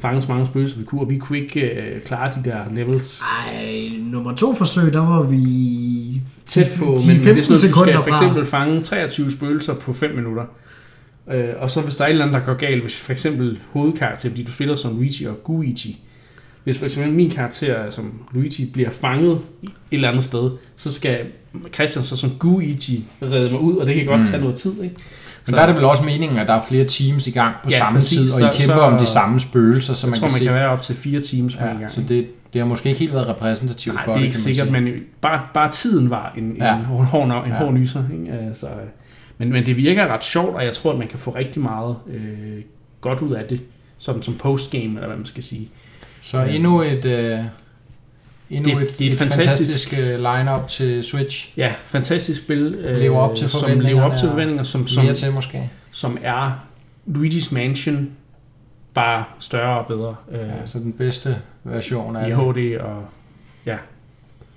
fange så mange spøgelser, vi kunne, og vi kunne ikke øh, klare de der levels Ej, nummer to forsøg, der var vi tæt på, 10-15 men, men det er sådan noget, du skal for eksempel fange 23 spøgelser på 5 minutter. Øh, og så hvis der er et eller andet, der går galt, hvis for eksempel hovedkarakter, fordi du spiller som Luigi og Guigi, hvis for eksempel min karakter som Luigi bliver fanget et eller andet sted, så skal Christian så som Guigi redde mig ud, og det kan godt Mm. tage noget tid, ikke? Men der er det vel også meningen, at der er flere teams i gang på Ja, samme præcis. tid, og I Så- kæmper så- om de samme spøgelser, så Så man tror, kan man se. kan være op til fire teams på en Ja, gang. så det, det har måske ikke helt været repræsentativt Nej, for det er ikke man sikkert, sige. men bare, bare tiden var en, en, Ja. ja. hård, hård, en Ja. hård nyser. Ikke? Altså, men, men det virker ret sjovt, og jeg tror, at man kan få rigtig meget øh, godt ud af det, som, som postgame, eller hvad man skal sige. Så endnu et, øh, endnu Det- et, det er et et fantastisk- fantastisk øh, line-up til Switch. Ja, fantastisk spil. Øh, Lever op til som lever op til forventninger, som, som, Mere til måske. som er Luigi's Mansion, bare større og bedre øh, Ja, så den bedste version af i det. HD, og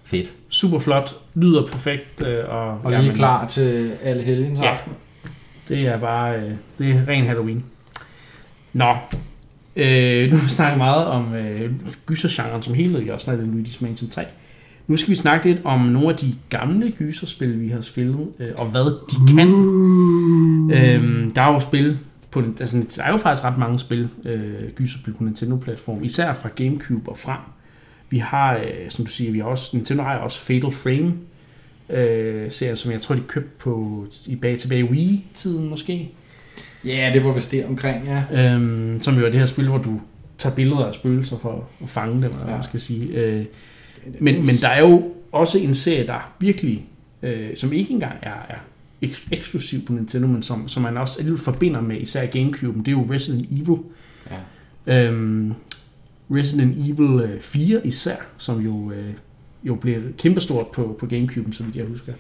Fedt. super flot, lyder perfekt, øh, og, Og lige jamen, klar til alle helgens Ja. aften. Det er bare, øh, det er ren Halloween. Nå, øh, nu har vi snakket meget om øh, gysergenren som helhed, jeg har også snakket om Luigi's Mansion 3. Nu skal vi snakke lidt om nogle af de gamle gyserspil, vi har spillet, øh, og hvad de kan. Uh. Øhm, der er jo spil på, altså, der er jo faktisk ret mange spil, øh, gyserspil på Nintendo-platform, især fra Gamecube og frem. Vi har, øh, som du siger, vi har også, Nintendo har også Fatal Frame, øh, serien, som jeg tror, de købte på, i bag, tilbage i Wii-tiden måske. Ja, det var vist det omkring, ja. Øhm, som jo er det her spil, hvor du tager billeder af spøgelser for at fange dem, eller hvad Ja. man skal sige. Øh, men, men der er jo også en serie, der virkelig, øh, som ikke engang er, er ek- eksklusiv på Nintendo, men som, som man også alligevel forbinder med især Gamecube, det er jo Resident Evil. Ja. Øhm, Resident Evil øh, 4 især, som jo, øh, jo blev kæmpestort på, på Gamecube, så vidt jeg husker.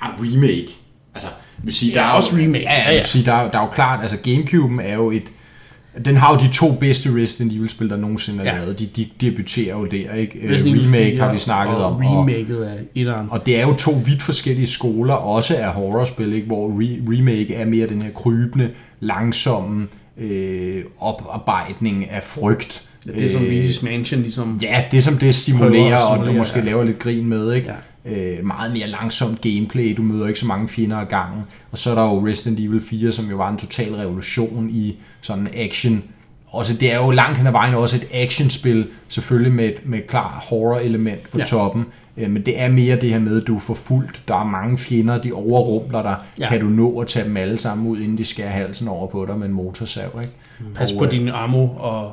Ah, remake. Altså, vil sige, Ja, der er også jo, remake. Ja, ja, Ja, sige, der, er- der er jo klart, altså Gamecube'en er jo et, den har jo de to bedste Resident Evil-spil, der nogensinde er Ja. lavet. De, de debuterer jo der, ikke? Øh, Resident Remake 4 har vi snakket og om. Og, remaket af etteren. og det er jo to vidt forskellige skoler, også af horrorspil, ikke? hvor re- remake er mere den her krybende, langsomme øh, oparbejdning af frygt. Det er som Øh, Luigi's Mansion, ligesom Ja, det som det simulerer, og du måske ja. laver lidt grin med, ikke? Ja. Øh, meget mere langsomt gameplay, du møder ikke så mange fjender ad gangen. Og så er der jo Resident Evil 4, som jo var en total revolution i sådan action. Også det er jo langt hen ad vejen også et actionspil, selvfølgelig med et, med et klart horror-element på Ja. ja. toppen. Øh, men det er mere det her med, at du er forfulgt. Der er mange fjender, de overrumpler dig. Ja. Ja. Kan du nå at tage dem alle sammen ud, inden de skærer halsen over på dig med en motorsav, ikke? Pas Og, på øh, din ammo, og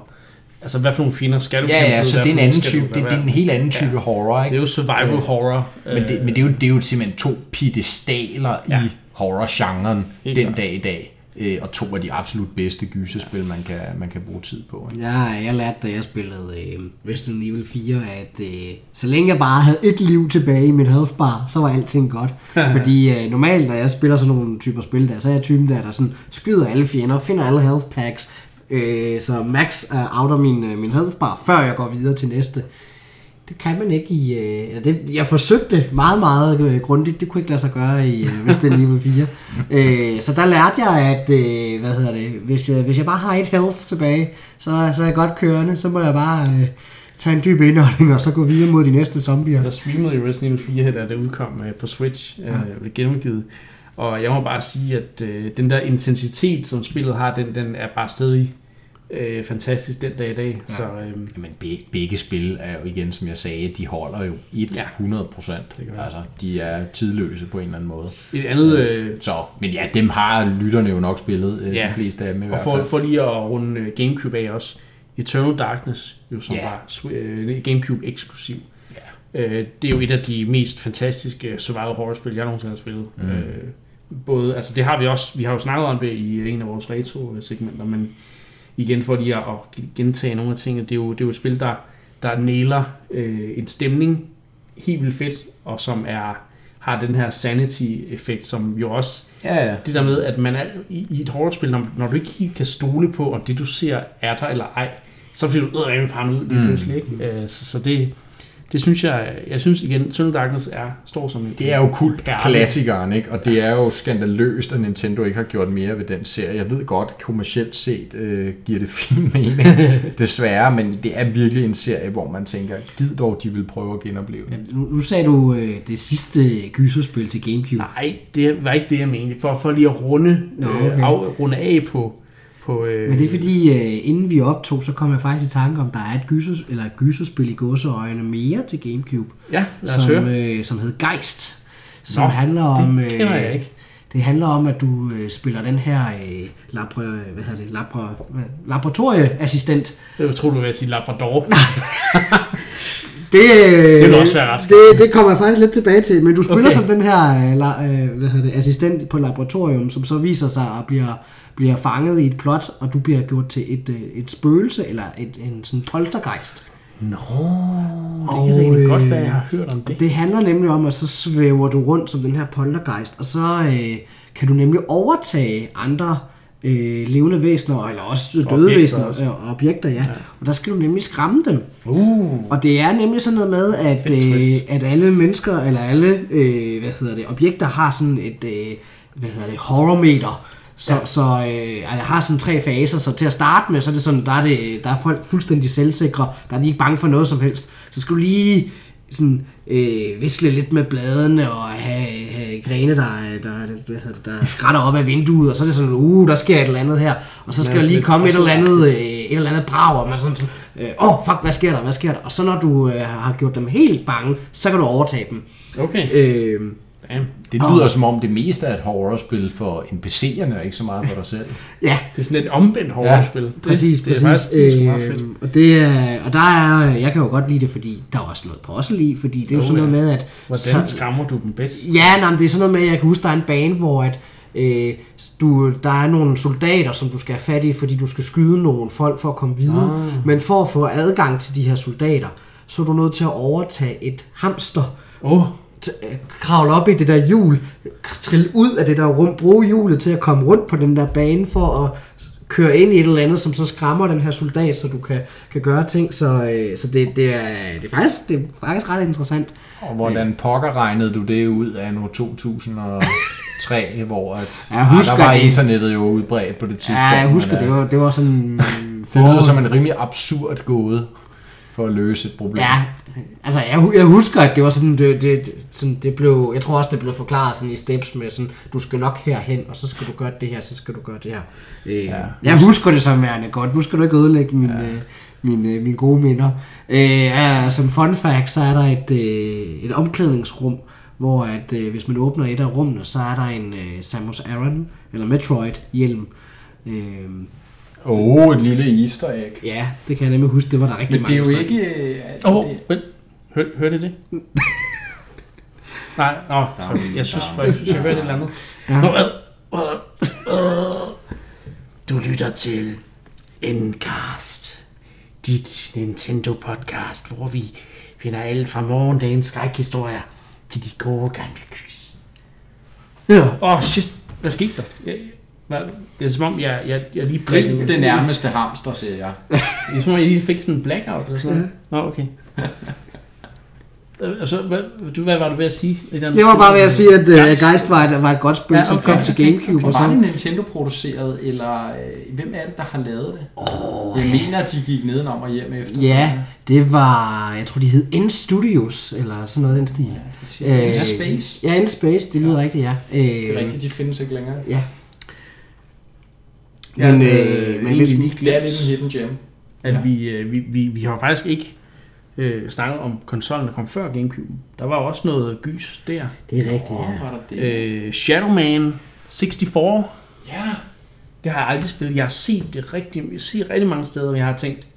altså hvad for nogle fjender skal du Ja, kæmpe ja, så det er en anden type, det, det er en helt anden type Ja. horror, ikke? Det er jo survival Øh, horror. Men det, men det, er jo, det er jo simpelthen to piedestaler Ja. i horror-genren den klart. dag i dag. Øh, Og to af de absolut bedste gyserspil, man kan, man kan bruge tid på. ikke? Ja, jeg lærte, da jeg spillede øh, Resident Evil 4, at øh, så længe jeg bare havde et liv tilbage i min health bar, så var alting godt. Fordi øh, normalt, når jeg spiller sådan nogle typer spil der, så er jeg typen der, der sådan skyder alle fjender, finder alle health packs, øh, så max er out af min, øh, min health bar, før jeg går videre til næste. Det kan man ikke i... Øh, eller det, jeg forsøgte meget, meget øh, grundigt. Det kunne ikke lade sig gøre i øh, Resident Evil 4. Øh, så der lærte jeg, at... Øh, hvad hedder det? Hvis jeg, hvis jeg bare har et health tilbage, så, så er jeg godt kørende. Så må jeg bare øh, tage en dyb indånding, og så gå videre mod de næste zombier. Jeg streamede i Resident Evil 4, da det udkom øh, på Switch, øh, blev genudgivet. Og jeg må bare sige, at øh, den der intensitet, som spillet har, den, den er bare stadig øh, fantastisk den dag i dag. Ja. Så øh, Men begge, begge spil er jo igen, som jeg sagde, de holder jo 100 procent. Det gør de. Altså, de er tidløse på en eller anden måde. et andet... Øh, Så, men ja, dem har lytterne jo nok spillet, øh, Ja. de fleste af dem i og hvert for, fald. for lige at runde øh, Gamecube af også, Eternal Darkness, jo som Ja. var øh, Gamecube eksklusiv. Øh, det er jo et af de mest fantastiske survival horror-spil, jeg nogensinde har spillet. Mm. Øh, både, altså det har vi også, vi har jo snakket om det i en af vores retro-segmenter, men igen for lige at, at gentage nogle af tingene, det er jo, det er jo et spil, der, der nailer øh, en stemning helt vildt fedt, og som er har den her sanity-effekt, som jo også Ja, ja. det der med, at man er i, i et horrorspil, når, når du ikke helt kan stole på, om det du ser er der eller ej, så bliver du eddermame paranoid lige Mm. pludselig. Ikke? Øh, så, så det, det synes jeg, jeg synes igen, Eternal Darkness er, står som en Det er jo kult klassikeren, ikke? Og det er jo skandaløst, at Nintendo ikke har gjort mere ved den serie. Jeg ved godt, kommercielt set øh, giver det fin mening, desværre, men det er virkelig en serie, hvor man tænker, gid dog, de vil prøve at genopleve Ja, den. nu, nu sagde du øh, det sidste gyserspil til Gamecube. Nej, det var ikke det, jeg mente. For, for lige at runde, Nå, øh, okay. af, runde af på... på øh, Men det er fordi, øh, inden vi optog, så kom jeg faktisk i tanke om, der er et, gyser, eller et gyserspil i gåseøjne mere til Gamecube, Ja, lad os som, høre. øh, som hed Geist, som Nå, handler om... det kender jeg ikke. Det handler om, at du øh, spiller den her øh, labra, hvad hedder det, labra, laboratorieassistent. Jeg tror, du vil sige Labrador. Det, øh, vil også være ret det, det kommer jeg faktisk lidt tilbage til, men du spiller Okay. som den her øh, la, øh, hvad hedder det, assistent på laboratorium, som så viser sig at bliver, bliver fanget i et plot, og du bliver gjort til et, øh, et spøgelse, eller et, en sådan poltergeist. Nå, det kan da egentlig godt være, jeg har hørt om det. Det handler nemlig om, at så svæver du rundt som den her poltergeist, og så øh, kan du nemlig overtage andre øh, levende væsener, eller også døde Objekter væsener, også. øh, objekter, ja. ja. Og der skal du nemlig skræmme dem. Uh, Og det er nemlig sådan noget med, at, øh, at alle mennesker, eller alle øh, hvad hedder det, objekter har sådan et øh, hvad hedder det, horrormeter. Så, ja. så øh, altså, har sådan tre faser, så til at starte med, så er det sådan, der er, det, der er folk fuldstændig selvsikre, der er de ikke bange for noget som helst. Så skal du lige sådan, øh, visle lidt med bladene og have, have grene, der, der, det, der skrætter op af vinduet, og så er det sådan, uh, der sker et eller andet her, og så skal Ja, der lige komme et eller andet, øh, et eller andet brag, og man sådan, øh, åh, oh, fuck, hvad sker der, hvad sker der? Og så når du øh, har gjort dem helt bange, så kan du overtage dem. Okay. Øh, Damn. Det lyder som om det meste er et horrorspil for NPC'erne, og ikke så meget for dig selv. ja, Det er sådan et omvendt horrorspil. Ja, Præcis, det, det præcis. er faktisk det er sgu meget fedt. øh, og, det er, og der er, jeg kan jo godt lide det, fordi der er også noget puzzle i, fordi det er jo Oh, sådan noget ja. med, at... Hvordan skræmmer du dem bedst? Ja, nej, men det er sådan noget med, at jeg kan huske, der er en bane, hvor at, øh, du, der er nogle soldater, som du skal have fat i, fordi du skal skyde nogle folk for at komme videre. Ah. Men for at få adgang til de her soldater, så er du nødt til at overtage et hamster, Åh, oh, kravle op i det der hjul, trille ud af det der rum, bruge hjulet til at komme rundt på den der bane for at køre ind i et eller andet, som så skræmmer den her soldat, så du kan, kan gøre ting. Så, øh, så det, det, er, det, er faktisk, det er faktisk ret interessant. Og hvordan pokker regnede du det ud af nu 2003, hvor at, Jeg husker der var det. internettet jo udbredt på det tidspunkt. Ja, jeg husker, men, det øh, var, det var sådan... Det lyder som en rimelig absurd gåde for at løse et problem. Ja, altså jeg, jeg husker, at det var sådan, det, det, sådan, det blev, jeg tror også, det blev forklaret sådan i steps med sådan, du skal nok herhen, og så skal du gøre det her, så skal du gøre det her. Øh, ja. Jeg husker det som værende godt, nu skal du ikke ødelægge min, ja. øh, min, øh, mine gode minder. Øh, ja, som fun fact, så er der et, øh, et omklædningsrum, hvor at, øh, hvis man åbner et af rummene, så er der en øh, Samus Aran, eller Metroid hjelm. Øh, Åh, oh, et lille easter egg. ja, det kan jeg nemlig huske, det var der rigtig Men det er jo ikke... øh, Åh, oh, det- vent. Hør, hørte I det? Nej, nå, sorry. jeg synes, jeg, synes, jeg hørte et eller andet. Ja. Nå, øh, øh, Du lytter til Endcast, dit Nintendo-podcast, hvor vi finder alle fra morgendagens skrækhistorier til de gode gamle kys. Ja, åh oh, shit, hvad skete der? Jeg, hvad, det er som om, jeg, jeg, jeg lige Grib det nærmeste hamster, siger jeg. Det er som om, jeg lige fik sådan en blackout eller sådan noget. Nå, okay. Altså, hvad, du, hvad var du ved at sige? Et andet Jeg var bare ved at sige, at uh, Geist. Var et, var et godt spil, Ja, ja, okay, som okay, kom til Gamecube. Og Og var det så, Nintendo produceret, eller øh, hvem er det, der har lavet det? Oh, jeg mener, at de gik nedenom og hjem efter. ja, det var, jeg tror de hed N Studios, eller sådan noget i den stil. Øh, Space. Ja, N Space, det lyder ja. rigtigt, ja. Øh, Det er rigtigt, de findes ikke længere. Ja. Ja, Men, øh, øh, men hvis, egentlig lige Det er glemt, lidt en hidden gem. at Ja. vi, øh, vi, vi, vi har faktisk ikke øh, snakket om konsollen, der kom før Gamecube. Der var også noget gys der. det er rigtigt, ja. var der det? Øh, Shadow Man 64, Ja. det har jeg aldrig spillet. Jeg har set det rigtig, jeg ser rigtig mange steder, hvor jeg har tænkt,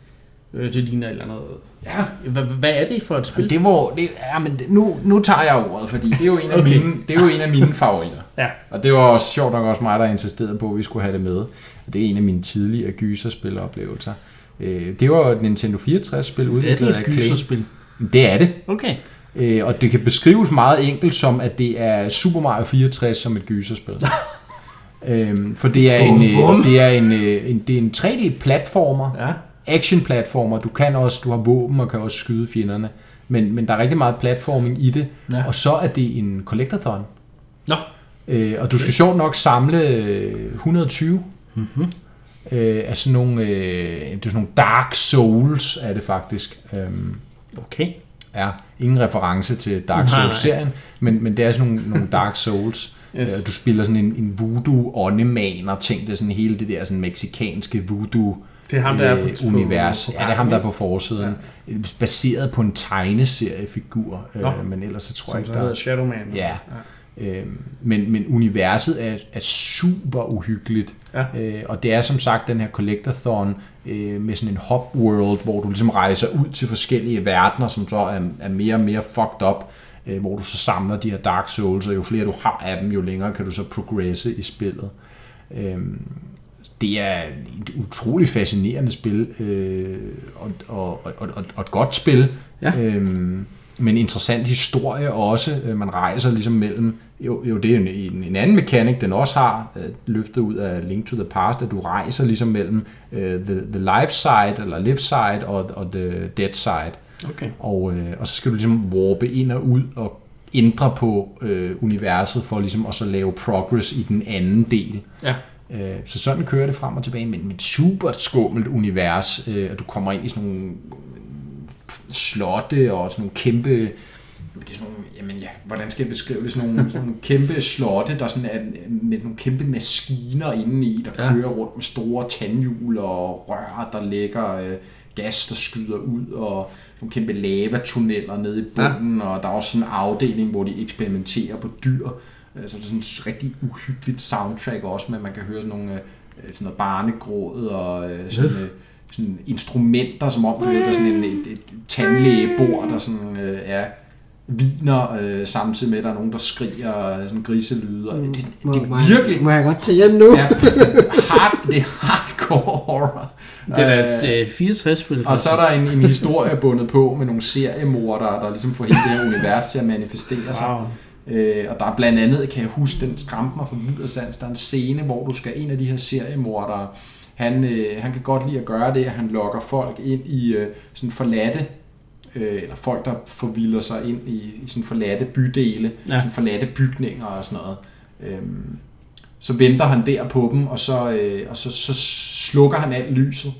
øh, det ligner et eller andet. Ja, Hvad, hvad er det for et spil? det var, det, ja, men det, nu, nu tager jeg ordet, fordi det er jo en af, okay. mine, det er jo en af mine favoritter. Ja. Og det var også sjovt nok også mig, der insisterede på, at vi skulle have det med. Og det er en af mine tidligere gyserspiloplevelser. Øh, Det var et Nintendo 64-spil er udviklet det af et Clay. Det er det. Okay. Øh, og det kan beskrives meget enkelt som, at det er Super Mario 64 som et gyserspil. øhm, for det er en, Bum, bum. øh, det er en, øh, en, det er en 3D-platformer, Ja. action-platformer. Du kan også, du har våben og kan også skyde fjenderne. Men, men der er rigtig meget platforming i det. Ja. Og så er det en collectathon. Nå. Øh, og du skal sjovt nok samle øh, 120 Mm-hmm. øh, af sådan nogle, øh, det er sådan nogle Dark Souls, er det faktisk. Øhm, Okay. Ja, ingen reference til Dark. Souls-serien, men, men det er sådan nogle, nogle Dark Souls. Yes. Øh, Du spiller sådan en, en voodoo åndemaner ting, det er sådan hele det der sådan meksikanske voodoo Det er ham, der er på, øh, univers. på, på ja, det er ham, der er på forsiden. Ja. Baseret på en tegneseriefigur, Nå. øh, men ellers så tror jeg ikke, der Shadow Man. Ja. Øh, men, men universet er, er super uhyggeligt. Ja. Øh, og det er som sagt den her collectathon øh, med sådan en hop world, hvor du ligesom rejser ud til forskellige verdener, som så er, er mere og mere fucked up, øh, hvor du så samler de her Dark Souls, og jo flere du har af dem, jo længere kan du så progresse i spillet. Øh, det er et utroligt fascinerende spil, øh, og, og, og, og, og et godt spil. Ja. Øhm, men en interessant historie også. Øh, Man rejser ligesom mellem, jo, jo det er en, en, en anden mekanik, den også har, øh, løftet ud af Link to the Past, at du rejser ligesom mellem øh, the, the life side, eller live side, og, og the dead side. Okay. Og, øh, og så skal du ligesom warpe ind og ud og ændre på øh, universet for ligesom også at lave progress i den anden del. Ja. Øh, Så sådan kører det frem og tilbage, men med et super skummelt univers, øh, og du kommer ind i sådan nogle slotte og sådan nogle kæmpe det er sådan nogle, jamen ja, hvordan skal jeg beskrive det, sådan nogle, sådan nogle kæmpe slotte, der sådan er med nogle kæmpe maskiner inde i, der Ja. kører rundt med store tandhjul og rør, der lægger øh, gas, der skyder ud, og nogle kæmpe lavatunneller nede i bunden, ja. og der er også sådan en afdeling, hvor de eksperimenterer på dyr, Øh, så det er sådan et rigtig uhyggeligt soundtrack også, men man kan høre sådan nogle øh, sådan noget barnegråd og øh, sådan, øh, sådan instrumenter, som om der er sådan en, et, et tandlægebord, der sådan øh, er viner, øh, samtidig med, at der er nogen, der skriger øh, sådan griselyde. Og det, det, Må, det må, er virkelig Må jeg godt tage hjem nu? ja, hard, det er hardcore horror. Det er Øh, et øh, 64-spil. og så er der en, en historie bundet på med nogle seriemordere, der ligesom får hele det her univers til at manifestere sig. Wow. Øh, og der er blandt andet, kan jeg huske, den skræmte mig for vid og sans, der er en scene, hvor du skal en af de her seriemordere, han, øh, han kan godt lide at gøre det, at han lokker folk ind i øh, sådan forladte, øh, eller folk, der forvilder sig ind i, i sådan forladte bydele, Ja. sådan forladte bygninger og sådan noget. Øhm, så venter han der på dem, og så, øh, og så, så slukker han alt lyset,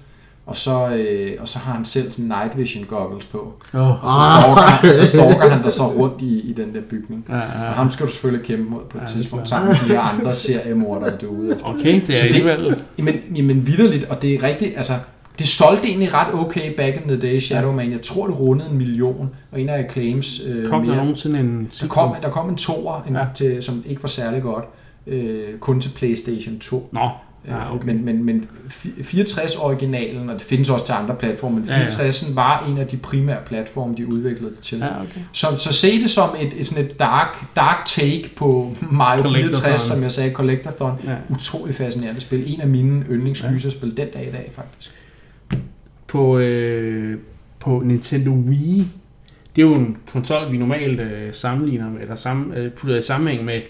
og så, øh, og så har han selv sådan night vision goggles på. Oh. Og så stalker, han, så stalker han der så rundt i, i den der bygning. Ja, ja. Og ham skal du selvfølgelig kæmpe mod på et Ja, er tidspunkt, sammen med de her andre seriemordere derude. Okay, det er Så det- alligevel... Jamen, jamen vidderligt, og det er rigtigt, altså, det solgte egentlig ret okay back in the day, Shadowman. Jeg tror, det rundede en million, og en af claims øh, Kom der mere. nogensinde en... Der kom, der kom en toer, en, Ja. ja. til, som ikke var særlig godt, øh, kun til Playstation 2. Nå, ja, okay. Men, men, men 64-originalen, og det findes også til andre platforme, men Ja, ja. 64'en var en af de primære platforme, de udviklede det til. Ja, okay. Så, så se det som et, et, sådan et dark, dark take på Mario Collectathon. 64, som jeg sagde, Collectathon. Ja. Utrolig fascinerende spil. En af mine yndlingsgyserspil den dag i dag, faktisk. På, øh, på Nintendo Wii, det er jo en konsol, vi normalt øh, sammenligner med, eller sammen, øh, putter i sammenhæng med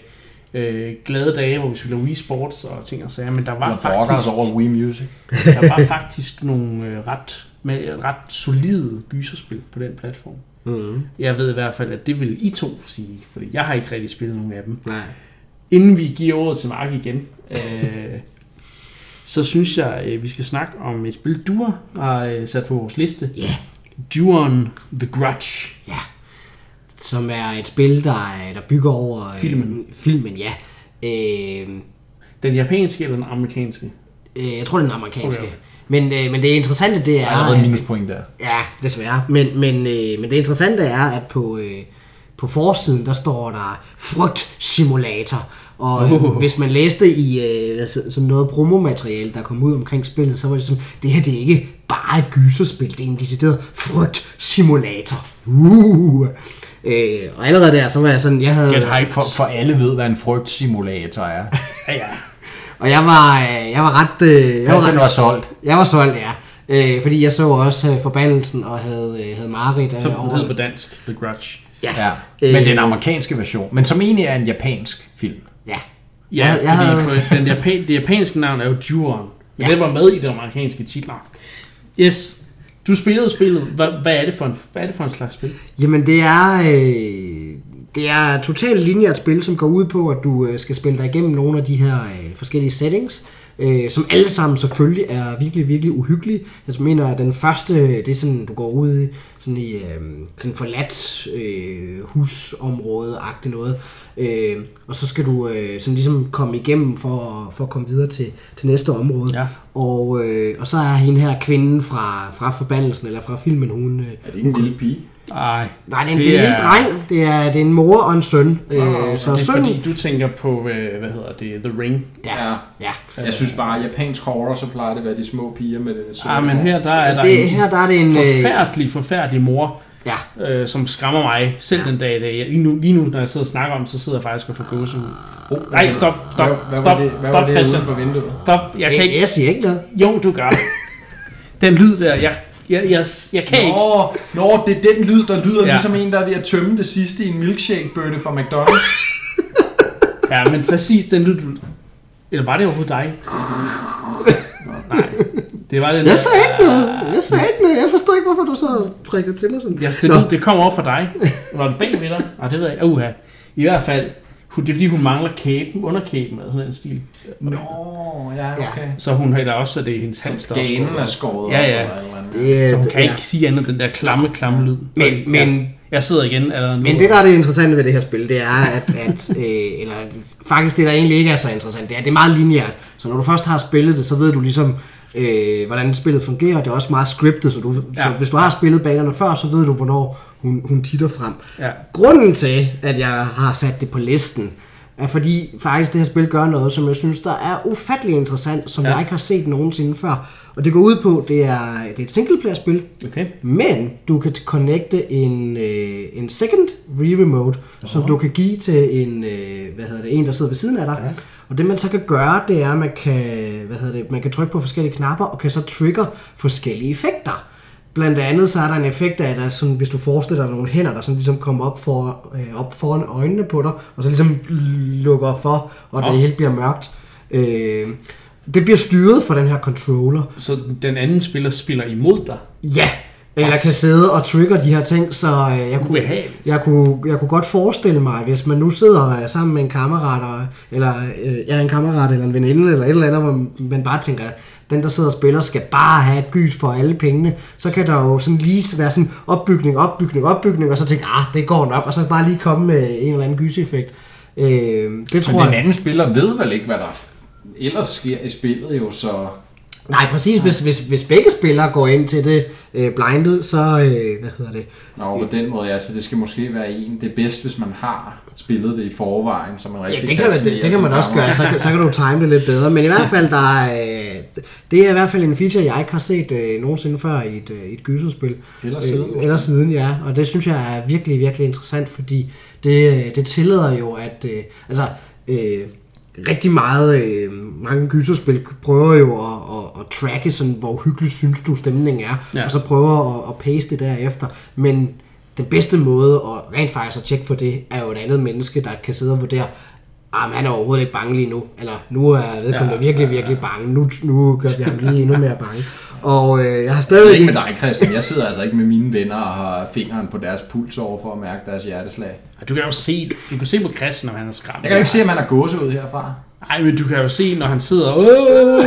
øh, glade dage, hvor vi spiller Wii Sports og ting og sager, men der var Jeg faktisk, over Wii Music. der var faktisk nogle øh, ret, med, ret solide gyserspil på den platform. Mm. Jeg ved i hvert fald, at det vil I to sige, fordi jeg har ikke rigtig spillet nogen af dem. Nej. Inden vi giver ordet til Mark igen, øh, så synes jeg, øh, vi skal snakke om et spil, du har øh, sat på vores liste. Ja. Duon The Grudge. Som er et spil, der, er- der bygger over... øh, Filmen. Filmen, ja. Øh, Den japanske eller den amerikanske? øh, jeg tror, det er den amerikanske. Okay. Men, øh, men det interessante, det er... Der er allerede minuspoint der. Ja, desværre. Men, men, øh, men det interessante er, at på, øh, på forsiden, der står der frygt simulator. Og øh, Uh. hvis man læste i øh, altså, sådan noget promomateriale, der kom ud omkring spillet, så var det sådan, det her det er ikke bare et gyserspil, det er en decideret frygt simulator. Uh. Øh, og allerede der, så var jeg sådan, jeg havde... Get hyped. For, for alle ved, hvad en frygtsimulator er. Ja, ja. Og jeg var, øh, jeg var ret... Øh, jeg, var, ret var solgt. jeg var solgt, ja. Øh, fordi jeg så også øh, Forbandelsen og havde, øh, havde Marit øh, Som den hedder på dansk. The Grudge. Ja. Ja. Øh. Men den amerikanske version. Men som egentlig er en japansk film. Ja. Ja, Jeg- jeg fordi havde- på den japan, det japanske navn er jo Duon. Men Ja. det var med i de amerikanske titler. Yes. Du spillede spillet. Hvad, hvad, er det for en, hvad er det for en slags spil? Jamen det er, øh, det er totalt lineært spil, som går ud på, at du øh, skal spille dig igennem nogle af de her øh, forskellige settings, øh, som alle sammen selvfølgelig er virkelig, virkelig uhyggelige. Jeg mener, at den første, det er sådan, du går ud i sådan i øh, sådan forladt øh, husområde-agtigt noget, øh, og så skal du øh, sådan ligesom komme igennem for, at- for at komme videre til, til næste område. Ja. Og, øh, og så er hende her kvinden fra, fra forbandelsen, eller fra filmen, hun... Øh, Er det ikke en lille pige? Ej. Nej, det er en, det er en lille dreng. Det er, det er en mor og en søn. Øh, Øh, så det er søn... fordi, du tænker på, øh, hvad hedder det, The Ring. Ja, ja. Jeg synes bare, at japansk horror, så plejer det at være de små piger med det søde Ah, men her der er der Det, en her der er det en... Øh, forfærdelig, forfærdelig mor, ja, øh, som skræmmer mig selv den dag i dag. Lige nu, lige nu, når jeg sidder og snakker om det, så sidder jeg faktisk og får gåsehud. Oh, Nej, stop, stop, Hvad, hvad stop, var det, hvad stop, var det Christian. for vinduet? Stop, jeg kan jeg, ikke... jeg siger ikke noget. Jo, du gør. Den lyd der, jeg, jeg, jeg, jeg kan ikke. Nå, nå, det er den lyd, der lyder Ja. ligesom en, der er ved at tømme det sidste i en milkshake-bøtte fra McDonald's. Ja, men præcis den lyd, du... Eller var det overhovedet dig? Nå, nej, det var den Jeg sagde ikke noget. Jeg sagde ikke noget. Jeg forstår ikke, hvorfor du så og prikkede til mig sådan. Ja, det, Nå. lyd, det kom over fra dig. Var det bag ved dig? Nej, det ved jeg ikke. Uha. I hvert fald, Hun, det er fordi, hun mangler kæben, underkæben eller sådan en stil. Nå, ja, okay. Så hun har også, så det er hendes hals, der er skåret. er skåret Ja, ja. eller et eller andet. Det, Så hun kan ja. ikke sige andet end den der klamme, klamme lyd. Men, men, Jeg sidder igen allerede nu. men det, der er det interessante ved det her spil, det er, at, at øh, eller faktisk det, der egentlig ikke er så interessant, det er, at det er meget lineært. Så når du først har spillet det, så ved du ligesom, øh, hvordan spillet fungerer. Det er også meget scriptet, så, du, ja. så Ja. hvis du har spillet banerne før, så ved du, hvornår hun, hun titter frem. Ja. Grunden til, at jeg har sat det på listen, er fordi faktisk det her spil gør noget, som jeg synes, der er ufattelig interessant, som ja. Jeg ikke har set nogensinde før. Og det går ud på, det er, det er et singleplayer-spil, Okay. men du kan connecte en, øh, en second re-remote, som du kan give til en, øh, hvad hedder det, en, der sidder ved siden af dig. Ja. Og det man så kan gøre, det er, at man kan, hvad hedder det, man kan trykke på forskellige knapper, og kan så trigger forskellige effekter. Blandt andet så er der en effekt af, at der sådan, hvis du forestiller dig nogle hænder, der sådan ligesom kommer op, for, øh, op foran øjnene på dig, og så ligesom lukker for, og det Nå. hele bliver mørkt. Øh, det bliver styret fra den her controller. Så den anden spiller spiller imod dig. Ja, eller kan sidde og trigger de her ting, så øh, jeg kunne, jeg, kunne, jeg kunne godt forestille mig, hvis man nu sidder øh, sammen med en kammerat, og, eller øh, ja, en kammerat eller en veninde, eller et eller andet, hvor man bare tænker, den der sidder og spiller, skal bare have et gys for alle pengene, så kan der jo sådan lige være sådan opbygning, opbygning, opbygning, og så tænke, ah, det går nok, og så bare lige komme med en eller anden gyseffekt. Øh, det tror Men den jeg... anden spiller ved vel ikke, hvad der ellers sker i spillet jo, så... Nej, præcis. Hvis, hvis, hvis begge spillere går ind til det øh, blindet, så... Øh, hvad hedder det? Nå, på den måde, ja, så det skal måske være en. Det er bedst, hvis man har spillet det i forvejen, så man Ja, rigtig det kan, man, det, det kan man også gøre, så, kan- så kan du time det lidt bedre. Men i hvert fald, der er, øh, det er i hvert fald en feature, jeg ikke har set øh, nogensinde før i et, øh, et gyserspil. Eller siden, Øh, eller siden, ja. Og det synes jeg er virkelig, virkelig interessant, fordi det, øh, det tillader jo, at øh, altså, øh, rigtig meget, øh, mange gyserspil prøver jo at, at, at tracke, sådan, hvor hyggelig synes du stemningen er, ja. Ja. og så prøver at, at paste det derefter. Men den bedste måde at rent faktisk at tjekke for det, er jo et andet menneske, der kan sidde og vurdere, ah, han er overhovedet ikke bange lige nu, eller nu er vedkommende ja, Ja, virkelig, virkelig bange, nu, nu gør vi ham lige endnu mere bange. Og øh, jeg har Det er stadig ikke med dig, Christian. Jeg sidder altså ikke med mine venner og har fingeren på deres puls over for at mærke deres hjerteslag. Du kan jo se, du kan se på Christian, når han er skræmt. Jeg kan ikke se, at man har gåse ud herfra. Nej, men du kan jo se, når han sidder... Åh!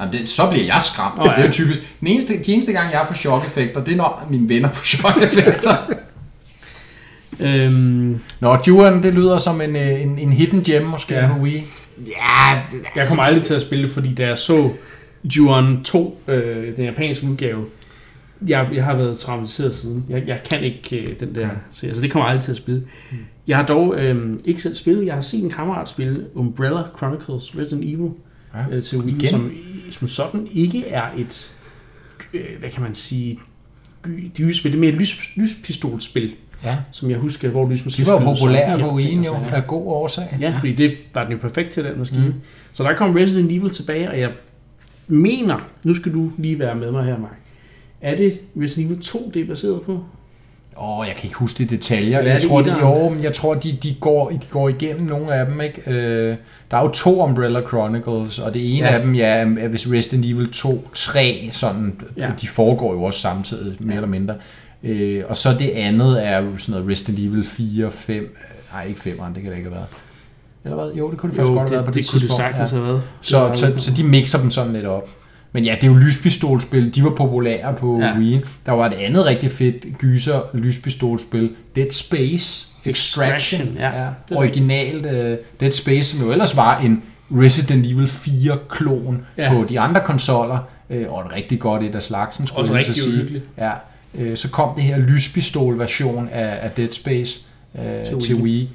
Jamen, det, så bliver jeg skræmt. Oh, ja. Det er jo typisk. Den eneste, de eneste gang, jeg får chok-effekter, det er når mine venner får chok-effekter. Øhm, Nå, Juan, det lyder som en, øh, en, en hidden gem måske. Ja. på Wii. Ja, det, jeg kommer aldrig til at spille det, fordi da jeg så Juon 2, øh, den japanske udgave, jeg, jeg har været traumatiseret siden. Jeg, jeg kan ikke øh, den der Ja. serie, så det kommer aldrig til at spille. Jeg har dog øh, ikke selv spillet. Jeg har set en kammerat spille Umbrella Chronicles Resident Evil Ja. øh, til Wii, Igen? som, som sådan ikke er et, øh, hvad kan man sige, gy- de spil. Det er mere et lys, lyspistolspil, Ja. som jeg husker, hvor De lysmaskinen var zombier på Wien jo, af god årsag. Ja, fordi det var den jo perfekt til den maskine. Mm. Så der kom Resident Evil tilbage, og jeg mener, nu skal du lige være med mig her, Mark. Er det Resident Evil 2, det er baseret på? Åh, oh, jeg kan ikke huske de detaljer. Eller er Jeg det tror, de, etteren? jo, men jeg tror, de, de, går, de går igennem nogle af dem. Ikke? Øh, der er jo to Umbrella Chronicles, og det ene Ja. af dem, ja, er hvis Resident Evil 2, 3, sådan, Ja. ja. de foregår jo også samtidig, mere eller mindre. Øh, og så det andet er jo sådan noget Resident Evil 4, 5, nej ikke 5'eren, det kan det ikke have været. Eller hvad? Jo, det kunne det faktisk godt have været på det, det, det kunne det tidspunkt. sagtens ja. have været. Så, så, så de mixer dem sådan lidt op. Men ja, det er jo lyspistolspil. De var populære på Ja. Wii. Der var et andet rigtig fedt gyser lyspistolspil. Dead Space Extraction. Extraction, ja. ja. Det Originalt uh, Dead Space, som jo ellers var en Resident Evil 4-klon Ja. på de andre konsoller. Øh, og et rigtig godt et af slagsen, skulle jeg til at rigtig sige. uhyggeligt. Ja. Øh, så kom det her lyspistol-version af, af Dead Space Til til, Wii. til Wii.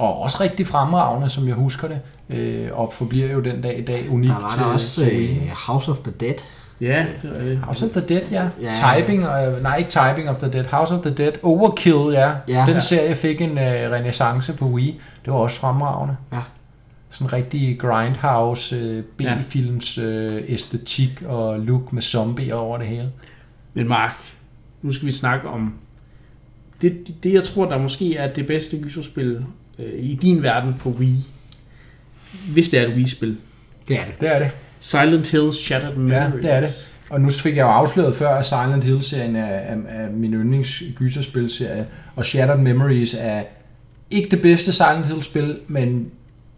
Og også rigtig fremragende, som jeg husker det. Øh, og forbliver jo den dag i dag unikt der var til, der også til øh, House of the Dead. Ja, det. House of the Dead, ja. Ja. Typing, øh, nej ikke Typing of the Dead, House of the Dead, Overkill, ja. Ja. Den Ja. serie fik en øh, renaissance på Wii. Det var også fremragende. Ja. Sådan en rigtig grindhouse, øh, B-films øh, æstetik og look med zombier over det hele. Men Mark, nu skal vi snakke om det, det, det jeg tror, der måske er det bedste gyserspil øh, i din verden på Wii. Hvis det er et Wii-spil. Det er det. Det er det. Silent Hills Shattered Memories. det er det. Og nu fik jeg jo afsløret før, at Silent Hill-serien er, er, er min yndlings gyserspilserie, og Shattered Memories er ikke det bedste Silent Hill-spil, men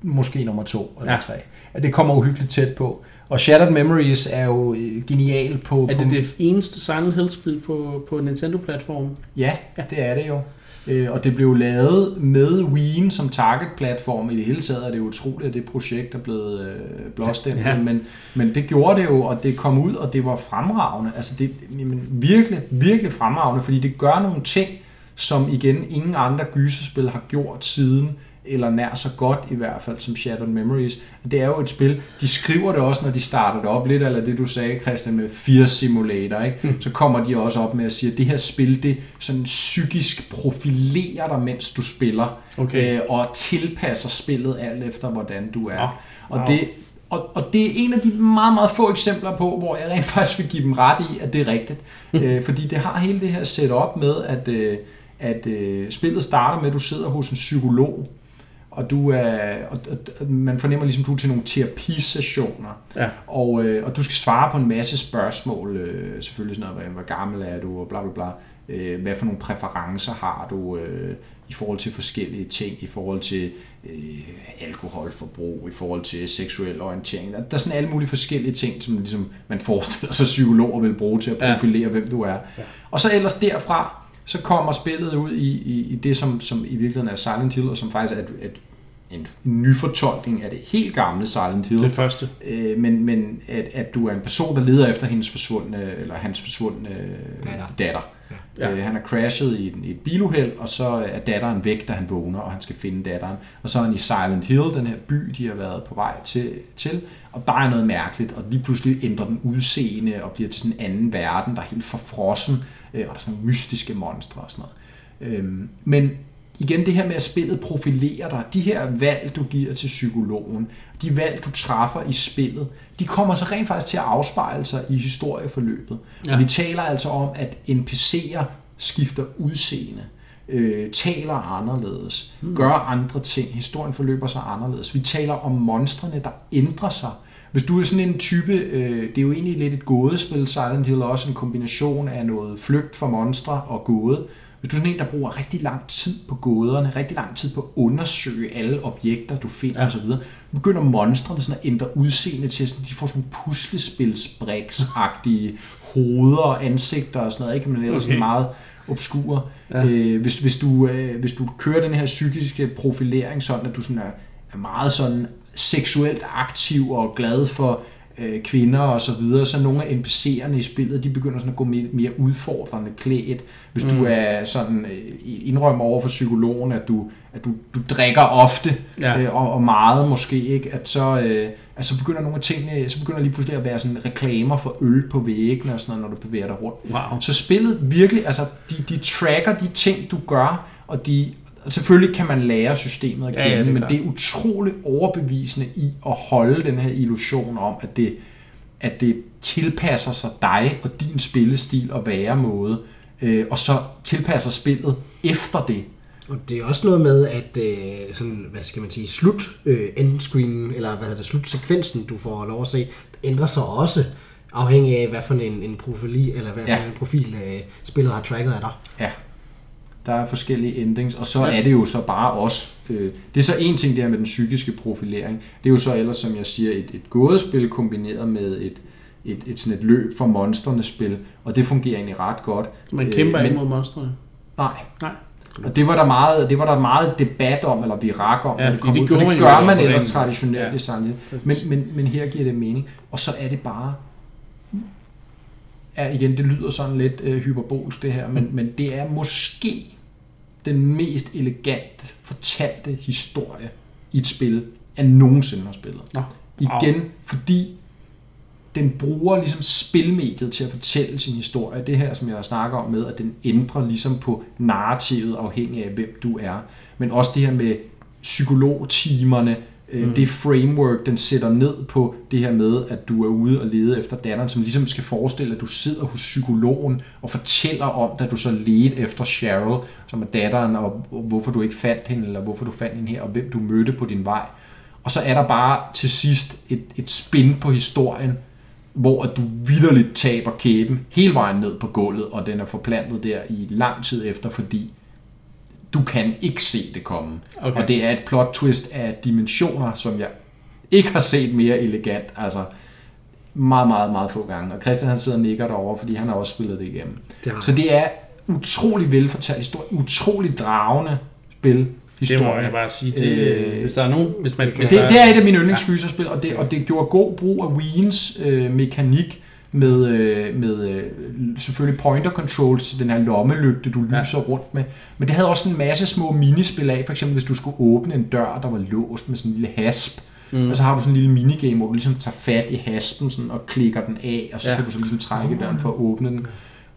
måske nummer to eller Ja. tre. At det kommer uhyggeligt tæt på. Og Shattered Memories er jo øh, genial på... Er på det det eneste Silent Hill-spil på, på Nintendo-platformen? Ja, det er det jo. Øh, Og det blev lavet med Wien som target-platform. I det hele taget er det utroligt, at det projekt er blevet øh, blåstemplet. Ja. Ja. Men, men det gjorde det jo, og det kom ud, og det var fremragende. Altså det jamen, virkelig, virkelig fremragende, fordi det gør nogle ting, som igen ingen andre gyserspil har gjort siden eller nær så godt i hvert fald som Shattered Memories. Det er jo et spil, de skriver det også, når de starter det op, lidt eller det du sagde, Christian, med Fear Simulator, ikke? så kommer de også op med at sige, at det her spil, det sådan psykisk profilerer dig, mens du spiller, Okay. øh, og tilpasser spillet alt efter, hvordan du er. Og wow. det, og, og det er en af de meget, meget få eksempler på, hvor jeg rent faktisk vil give dem ret i, at det er rigtigt. øh, fordi det har hele det her setup med, at, øh, at øh, spillet starter med, at du sidder hos en psykolog, og du er, og, og, man fornemmer ligesom, du er til nogle terapisessioner. Ja. Og, øh, og du skal svare på en masse spørgsmål, øh, selvfølgelig sådan noget, hvor, gammel er du, og bla bla bla. Øh, hvad for nogle præferencer har du øh, i forhold til forskellige ting, i forhold til øh, alkoholforbrug, i forhold til seksuel orientering. Der, der er sådan alle mulige forskellige ting, som ligesom man forestiller sig psykologer vil bruge til at Ja. profilere, hvem du er. Og så ellers derfra, så kommer spillet ud i, i, i det, som, som i virkeligheden er Silent Hill, og som faktisk er et, et, en nyfortolkning af det helt gamle Silent Hill. Det første. Øh, men men at, at du er en person, der leder efter hendes forsvundne, eller hans forsvundne Datter. datter. Ja. Øh, han er crashet i, en- i et biluheld, og så er datteren væk, da han vågner, og han skal finde datteren. Og så er han i Silent Hill, den her by, de har været på vej til, til og der er noget mærkeligt, og lige pludselig ændrer den udseende og bliver til sådan en anden verden, der er helt forfrossen, øh, og der er sådan nogle mystiske monstre og sådan noget. Øh, men igen det her med, at spillet profilerer dig, de her valg, du giver til psykologen, de valg, du træffer i spillet, de kommer så rent faktisk til at afspejle sig i historieforløbet. Ja. Ja. Vi taler altså om, at NPC'er skifter udseende, øh, taler anderledes, mm. gør andre ting, historien forløber sig anderledes. Vi taler om monstrene, der ændrer sig. Hvis du er sådan en type, øh, det er jo egentlig lidt et gådespil, Silent Hill også en kombination af noget flygt fra monstre og gåde. Hvis du er sådan en, der bruger rigtig lang tid på gåderne, rigtig lang tid på at undersøge alle objekter, du finder Ja. osv., begynder monstrene sådan at ændre udseende til, sådan, de får sådan puslespilsbriks-agtige hoveder og ansigter og sådan noget, ikke? Men ellers Okay. okay. meget obskure. Ja. Ja. Øh, hvis, hvis, du, øh, hvis du kører den her psykiske profilering sådan, at du sådan er, er meget sådan seksuelt aktiv og glad for øh, kvinder og så videre, så nogle af NPC'erne i spillet, de begynder sådan at gå mere, mere udfordrende klædt. Hvis mm. Du er sådan øh, indrømmer over for psykologen, at du, at du, du drikker ofte Ja. øh, og, og meget måske, ikke, at så, øh, at så begynder nogle af tingene, så begynder lige pludselig at være sådan reklamer for øl på væggene og sådan noget, når du bevæger dig rundt. Wow. Så spillet virkelig, altså de, de tracker de ting, du gør, og de, selvfølgelig kan man lære systemet at Ja, kende, ja, det er men det er utroligt overbevisende i at holde den her illusion om, at det, at det tilpasser sig dig og din spillestil og væremåde, øh, og så tilpasser spillet efter det. Og det er også noget med, at øh, sådan, hvad skal man sige, slut øh, endscreen, eller hvad hedder det, slutsekvensen, du får lov at se, ændrer sig også afhængig af, hvad for en, en profil, eller hvad for Ja. en profil øh, spillet har tracket af dig. Ja. Der er forskellige endings, og så Ja. er det jo så bare os. Øh, det er så en ting der med den psykiske profilering. Det er jo så ellers, som jeg siger, et, et gådespil kombineret med et, et, et, sådan et løb for monstrene spil, og det fungerer egentlig ret godt. Man Øh, kæmper men- ikke mod monstrene. Nej. Nej. Og det var der meget, det var der meget debat om, eller virak om, Ja, når det kom det ud, for det gør man ellers traditionelt Ja. i Hill. Men, men, men her giver det mening. Og så er det bare ja, igen, det lyder sådan lidt øh, hyperbolsk det her, men, men det er måske den mest elegant fortalte historie i et spil, jeg nogensinde har spillet. Nå. Igen, fordi den bruger ligesom spilmediet til at fortælle sin historie. Det her, som jeg snakker om med, at den ændrer ligesom på narrativet afhængig af, hvem du er. Men også det her med psykologtimerne, mm. Mm. det framework, den sætter ned på det her med, at du er ude og lede efter datteren, som ligesom skal forestille, at du sidder hos psykologen og fortæller om, da du så ledte efter Cheryl, som er datteren, og hvorfor du ikke fandt hende, eller hvorfor du fandt hende her, og hvem du mødte på din vej. Og så er der bare til sidst et, et spin på historien, hvor at du vidderligt taber kæben hele vejen ned på gulvet, og den er forplantet der i lang tid efter, fordi du kan ikke se det komme. Okay. Og det er et plot twist af dimensioner, som jeg ikke har set mere elegant. Altså, meget, meget, meget få gange. Og Christian han sidder og nikker derovre, fordi han har også spillet det igennem. Det har Så det er utrolig velfortalt historie, utrolig dragende spil. Det Historie. må jeg bare sige. Det, Øh, hvis der er nogen... Hvis man, hvis Det, der, det er et af mine yndlingsgyserspil, og det, og det gjorde god brug af Wiens øh, mekanik med, øh, med øh, selvfølgelig pointer controls, den her lommelygte, du Ja. lyser rundt med. Men det havde også en masse små minispil af, for eksempel hvis du skulle åbne en dør, der var låst med sådan en lille hasp, mm. og så har du sådan en lille minigame, hvor du ligesom tager fat i haspen sådan, og klikker den af, og så Ja. ja. kan du så ligesom trække døren for at åbne den.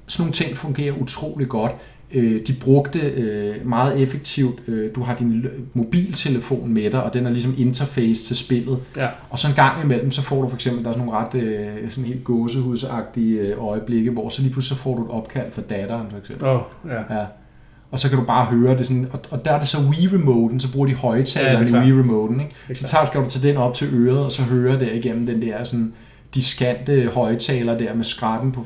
Sådan nogle ting fungerer utrolig godt. Øh, De brugte øh, meget effektivt, øh, du har din mobiltelefon med dig, og den er ligesom interface til spillet. Ja. Og så en gang imellem, så får du for eksempel, der er sådan nogle ret øh, sådan helt gåsehudsagtige øh, øjeblikke, hvor så lige pludselig så får du et opkald fra datteren for eksempel. Oh, ja. Ja. Og så kan du bare høre det sådan, og, og der er det så Wii-remoten, så bruger de det er ja, i. Wii-remoten, ikke? Så tager, skal du tage den op til øret, og så høre der igennem den der sådan diskante højtaler der med skratten på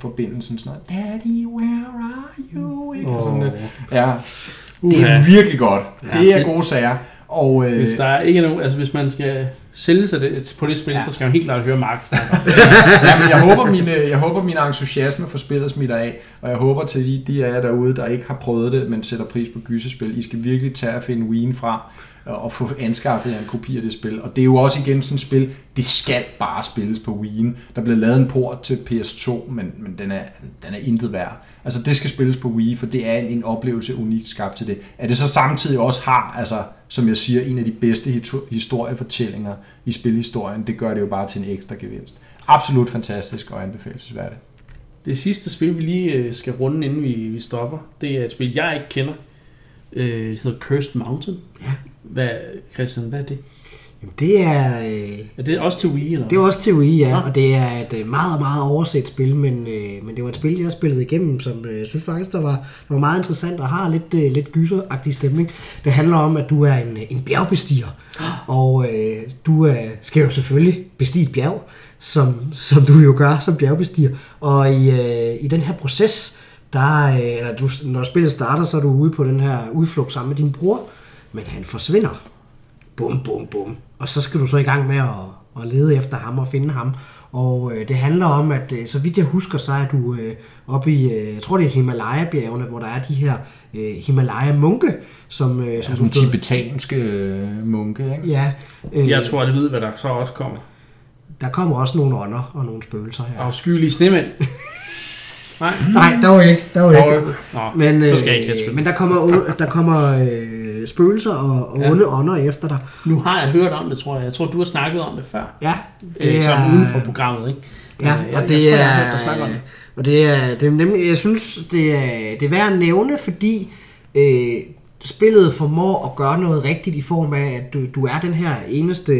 forbindelsen, sådan noget, Daddy, where are you? Ikke? Og sådan, oh. Ja, det er virkelig godt. Ja. Det er gode sager. Og, øh, Hvis der er ikke nogen, altså hvis man skal sælge sig det, på det spil, ja. Ja. så skal man helt klart høre Mark snakke. Jamen, jeg håber, min, øh, jeg håber, min entusiasme for spillet smitter af, og jeg håber til de, de af jer derude, der ikke har prøvet det, men sætter pris på gyserspil, I skal virkelig tage og finde Wien fra, og få anskaffet en kopi af det spil. Og det er jo også igen sådan et spil, det skal bare spilles på Wien. Der blev lavet en port til PS2, men, men den, er, den er intet værd. Altså det skal spilles på Wii, for det er en, en oplevelse unikt skabt til det. At det så samtidig også har, altså, som jeg siger, en af de bedste historiefortællinger i spilhistorien, det gør det jo bare til en ekstra gevinst. Absolut fantastisk og anbefalesværdigt. Det sidste spil, vi lige øh, skal runde, inden vi, vi stopper, det er et spil, jeg ikke kender. Øh, det hedder Cursed Mountain. Ja. Hvad, Christian, hvad er det? Jamen, det er... Øh, Er det også til Wii, eller Det er også til Wii, ja, Nå. og det er et øh, meget, meget overset spil, men, øh, men det var et spil, jeg spillede igennem, som øh, jeg synes faktisk, der var, der var meget interessant og har lidt, øh, lidt gyseragtig stemning. Det handler om, at du er en, en bjergbestiger, og øh, du øh, skal jo selvfølgelig bestige et bjerg, som, som du jo gør som bjergbestiger, og i, øh, i den her proces, der, øh, eller du, når spillet starter, så er du ude på den her udflugt sammen med din bror, men han forsvinder bum, bum, bum. Og så skal du så i gang med at, at lede efter ham og finde ham. Og øh, det handler om, at øh, så vidt jeg husker, så er du øh, oppe i, øh, jeg tror det er Himalaya-bjergene, hvor der er de her øh, Himalaya-munke, som, øh, som Som du stod... tibetanske øh, munke, ikke? Ja, øh, Jeg tror, det ved, hvad der så også kommer. der kommer også nogle ånder og nogle spøgelser her. Afskyelige snemænd. Nej. Nej, der var ikke. Der var ikke. Nå, Men, så skal jeg ikke have øh, men der kommer, der kommer øh, spøgelser og, og Ja. onde ånder efter dig. Nu har jeg hørt om det, tror jeg. Jeg tror, du har snakket om det før. Ja, Det er, som uden for programmet, ikke? Ja, Øh, jeg, og jeg, det jeg tror, jeg er, har hørt dig snakke om det. og det er, det er nemlig, jeg synes, det er, det er værd at nævne, fordi øh, spillet formår at gøre noget rigtigt i form af, at du, du er den her eneste,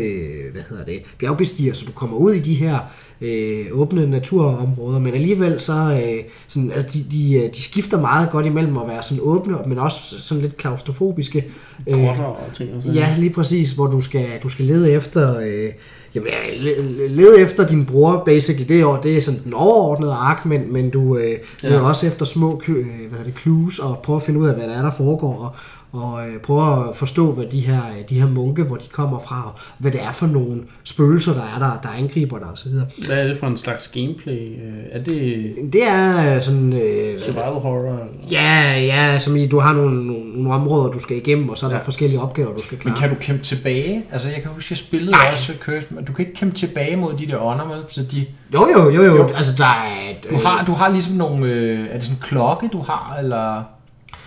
hvad hedder det, bjergbestiger, så du kommer ud i de her øh, åbne naturområder, men alligevel så, øh, sådan, altså de, de, de skifter meget godt imellem at være sådan åbne, men også sådan lidt klaustrofobiske. Øh, Grotter og ting og sådan Ja, lige præcis, hvor du skal, du skal lede efter, øh, jamen, ja, le- lede efter din bror, basically. Det er, det er sådan den overordnede ark, men, men du øh, Ja. leder også efter små øh, hvad hedder det, clues, og prøver at finde ud af, hvad der er, der foregår, og, og øh, prøver at forstå, hvad de her, de her munke, hvor de kommer fra, og hvad det er for nogle spøgelser, der er der, der angriber dig osv. Hvad er det for en slags gameplay? Øh, Er det Det er øh, sådan... Øh, survival horror? eller? ja, ja, som i, du har nogle, nogle, nogle områder, du skal igennem, og så er der Ja. forskellige opgaver, du skal klare. Men kan du kæmpe tilbage? Altså, jeg kan huske, jeg spillede Nej. også Cursed, men du kan ikke kæmpe tilbage mod de der ånder med, så de... Jo, jo, jo, jo. Jo. Altså, der er... Et, Du har, du har ligesom nogle... Øh, er det sådan en klokke, du har, eller...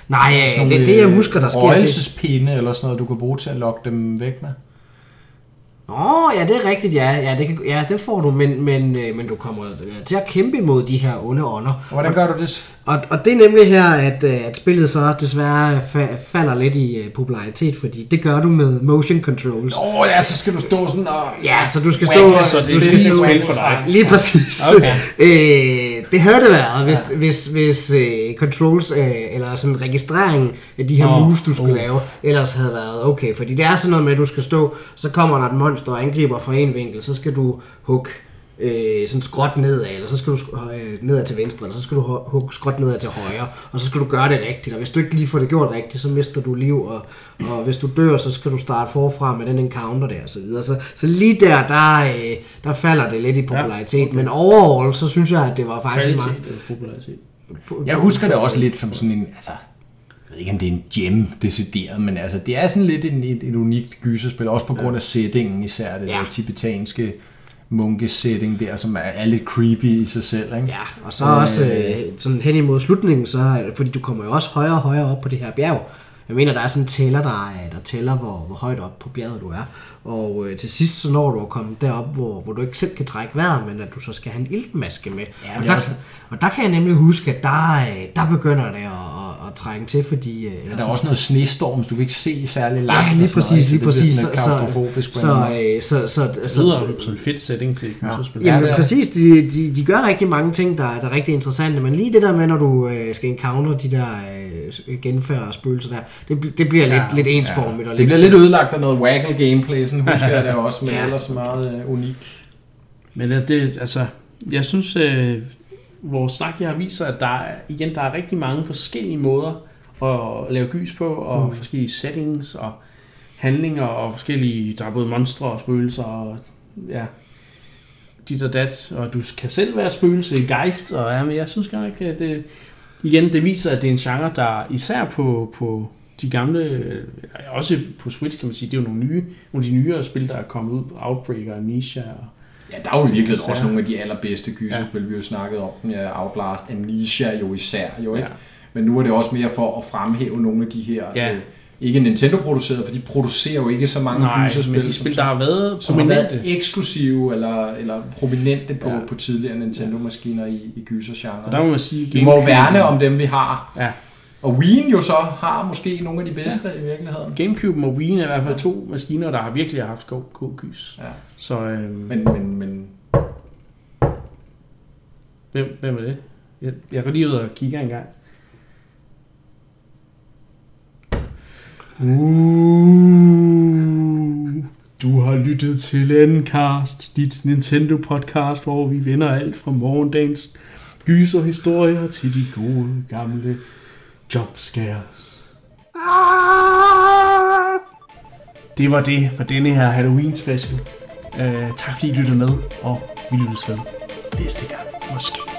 Nej, sådan det er det, jeg øh, husker, der sker. Røgelsespinde eller sådan noget, du kan bruge til at lokke dem væk med. Nå, ja, det er rigtigt, ja. Ja, det, kan, ja, det får du, men, men, øh, men du kommer øh, til at kæmpe imod de her onde ånder. Hvordan gør du det? Og, og det er nemlig her, at, at spillet så desværre fa- falder lidt i popularitet, fordi det gør du med motion controls. Åh oh, ja, så skal du stå sådan og... Ja, så du skal Wank, stå... så det du skal stå for dig. Lige præcis. Okay. øh, det havde det været, hvis, ja. hvis, hvis øh, controls, øh, eller sådan registreringen af de her oh, moves, du skulle uh. oh. lave, ellers havde været okay. Fordi det er sådan noget med, at du skal stå, så kommer der et monster og angriber fra en vinkel, så skal du hugge øh, sådan skråt nedad, eller så skal du øh, nedad til venstre, eller så skal du hugge skråt nedad til højre, og så skal du gøre det rigtigt, og hvis du ikke lige får det gjort rigtigt, så mister du liv, og, og hvis du dør, så skal du starte forfra med den encounter der, og så videre. Så, så lige der, der, øh, der falder det lidt i popularitet, ja, okay. men overall, så synes jeg, at det var faktisk Kvalitet meget... popularitet. Jeg husker det også lidt som sådan en, altså, jeg ved ikke om det er en gem decideret, men altså, det er sådan lidt en, et, et unikt gyserspil, også på grund af settingen især, det ja. tibetanske munkesetting der, som er, er lidt creepy i sig selv. Ikke? Ja, og så øh, også øh, sådan hen imod slutningen, så fordi du kommer jo også højere og højere op på det her bjerg. Jeg mener, der er sådan en tæller, der, der tæller, hvor, hvor højt op på bjerget du er. Og øh, til sidst, så når du at komme derop, hvor, hvor du ikke selv kan trække vejret, men at du så skal have en iltmaske med. Ja, og, der, også... og der kan jeg nemlig huske, at der, øh, der begynder det at, at, at trænge til, fordi... Øh, ja, der er også noget snestorm, så du kan ikke se særlig langt. Ja, lige præcis, lige præcis. Så, så, så, så, så, det lyder som en fedt setting til ja. Jamen, ja, præcis, de, de, de gør rigtig mange ting, der, der er rigtig interessante, men lige det der med, når du øh, skal encounter de der øh, genfærd og spøgelser der, det, det bliver ja, lidt, lidt ensformigt. Ja. Og det lidt, bliver lidt ødelagt af noget waggle gameplay, sådan husker jeg det også, men ja. ellers meget uh, unik. Men det, altså, jeg synes, øh, vores snak her viser, at der er, igen, der er rigtig mange forskellige måder at lave gys på, og mm. forskellige settings, og handlinger, og forskellige, der er både monstre og spøgelser, og ja, dit og dat, og du kan selv være spøgelse i Geist, og ja, men jeg synes godt ikke, at det, igen, det viser, at det er en genre, der især på, på de gamle, også på Switch kan man sige, det er jo nogle nye, nogle af de nyere spil, der er kommet ud, Outbreak og Amnesia og Ja, der er jo virkelig også nogle af de allerbedste gyserspil, ja. vi har jo snakket om. Ja, Outlast, Amnesia jo især, jo ikke? Ja. Men nu er det også mere for at fremhæve nogle af de her ja. øh, ikke Nintendo-produceret, for de producerer jo ikke så mange Nej, gyserspil, men de spil, som, der har været som har været eksklusive eller, eller prominente på, ja. på tidligere Nintendo-maskiner i, i gysergenren. Der må man sige, vi må værne om dem, vi har. Ja. Og Wien jo så har måske nogle af de bedste ja. i virkeligheden. Gamecube og Wien er i hvert fald to maskiner, der har virkelig haft god, god gys. Ja. Så, øhm, men, men, men... Hvem, hvem er det? Jeg, jeg går lige ud og kigger en gang. Uh, du har lyttet til Endcast, dit Nintendo podcast, hvor vi vender alt fra morgendagens gyserhistorier til de gode gamle jumpscares. Det var det for denne her Halloween special. Uh, tak fordi I lyttede med, og vi lyttes ved næste gang, måske.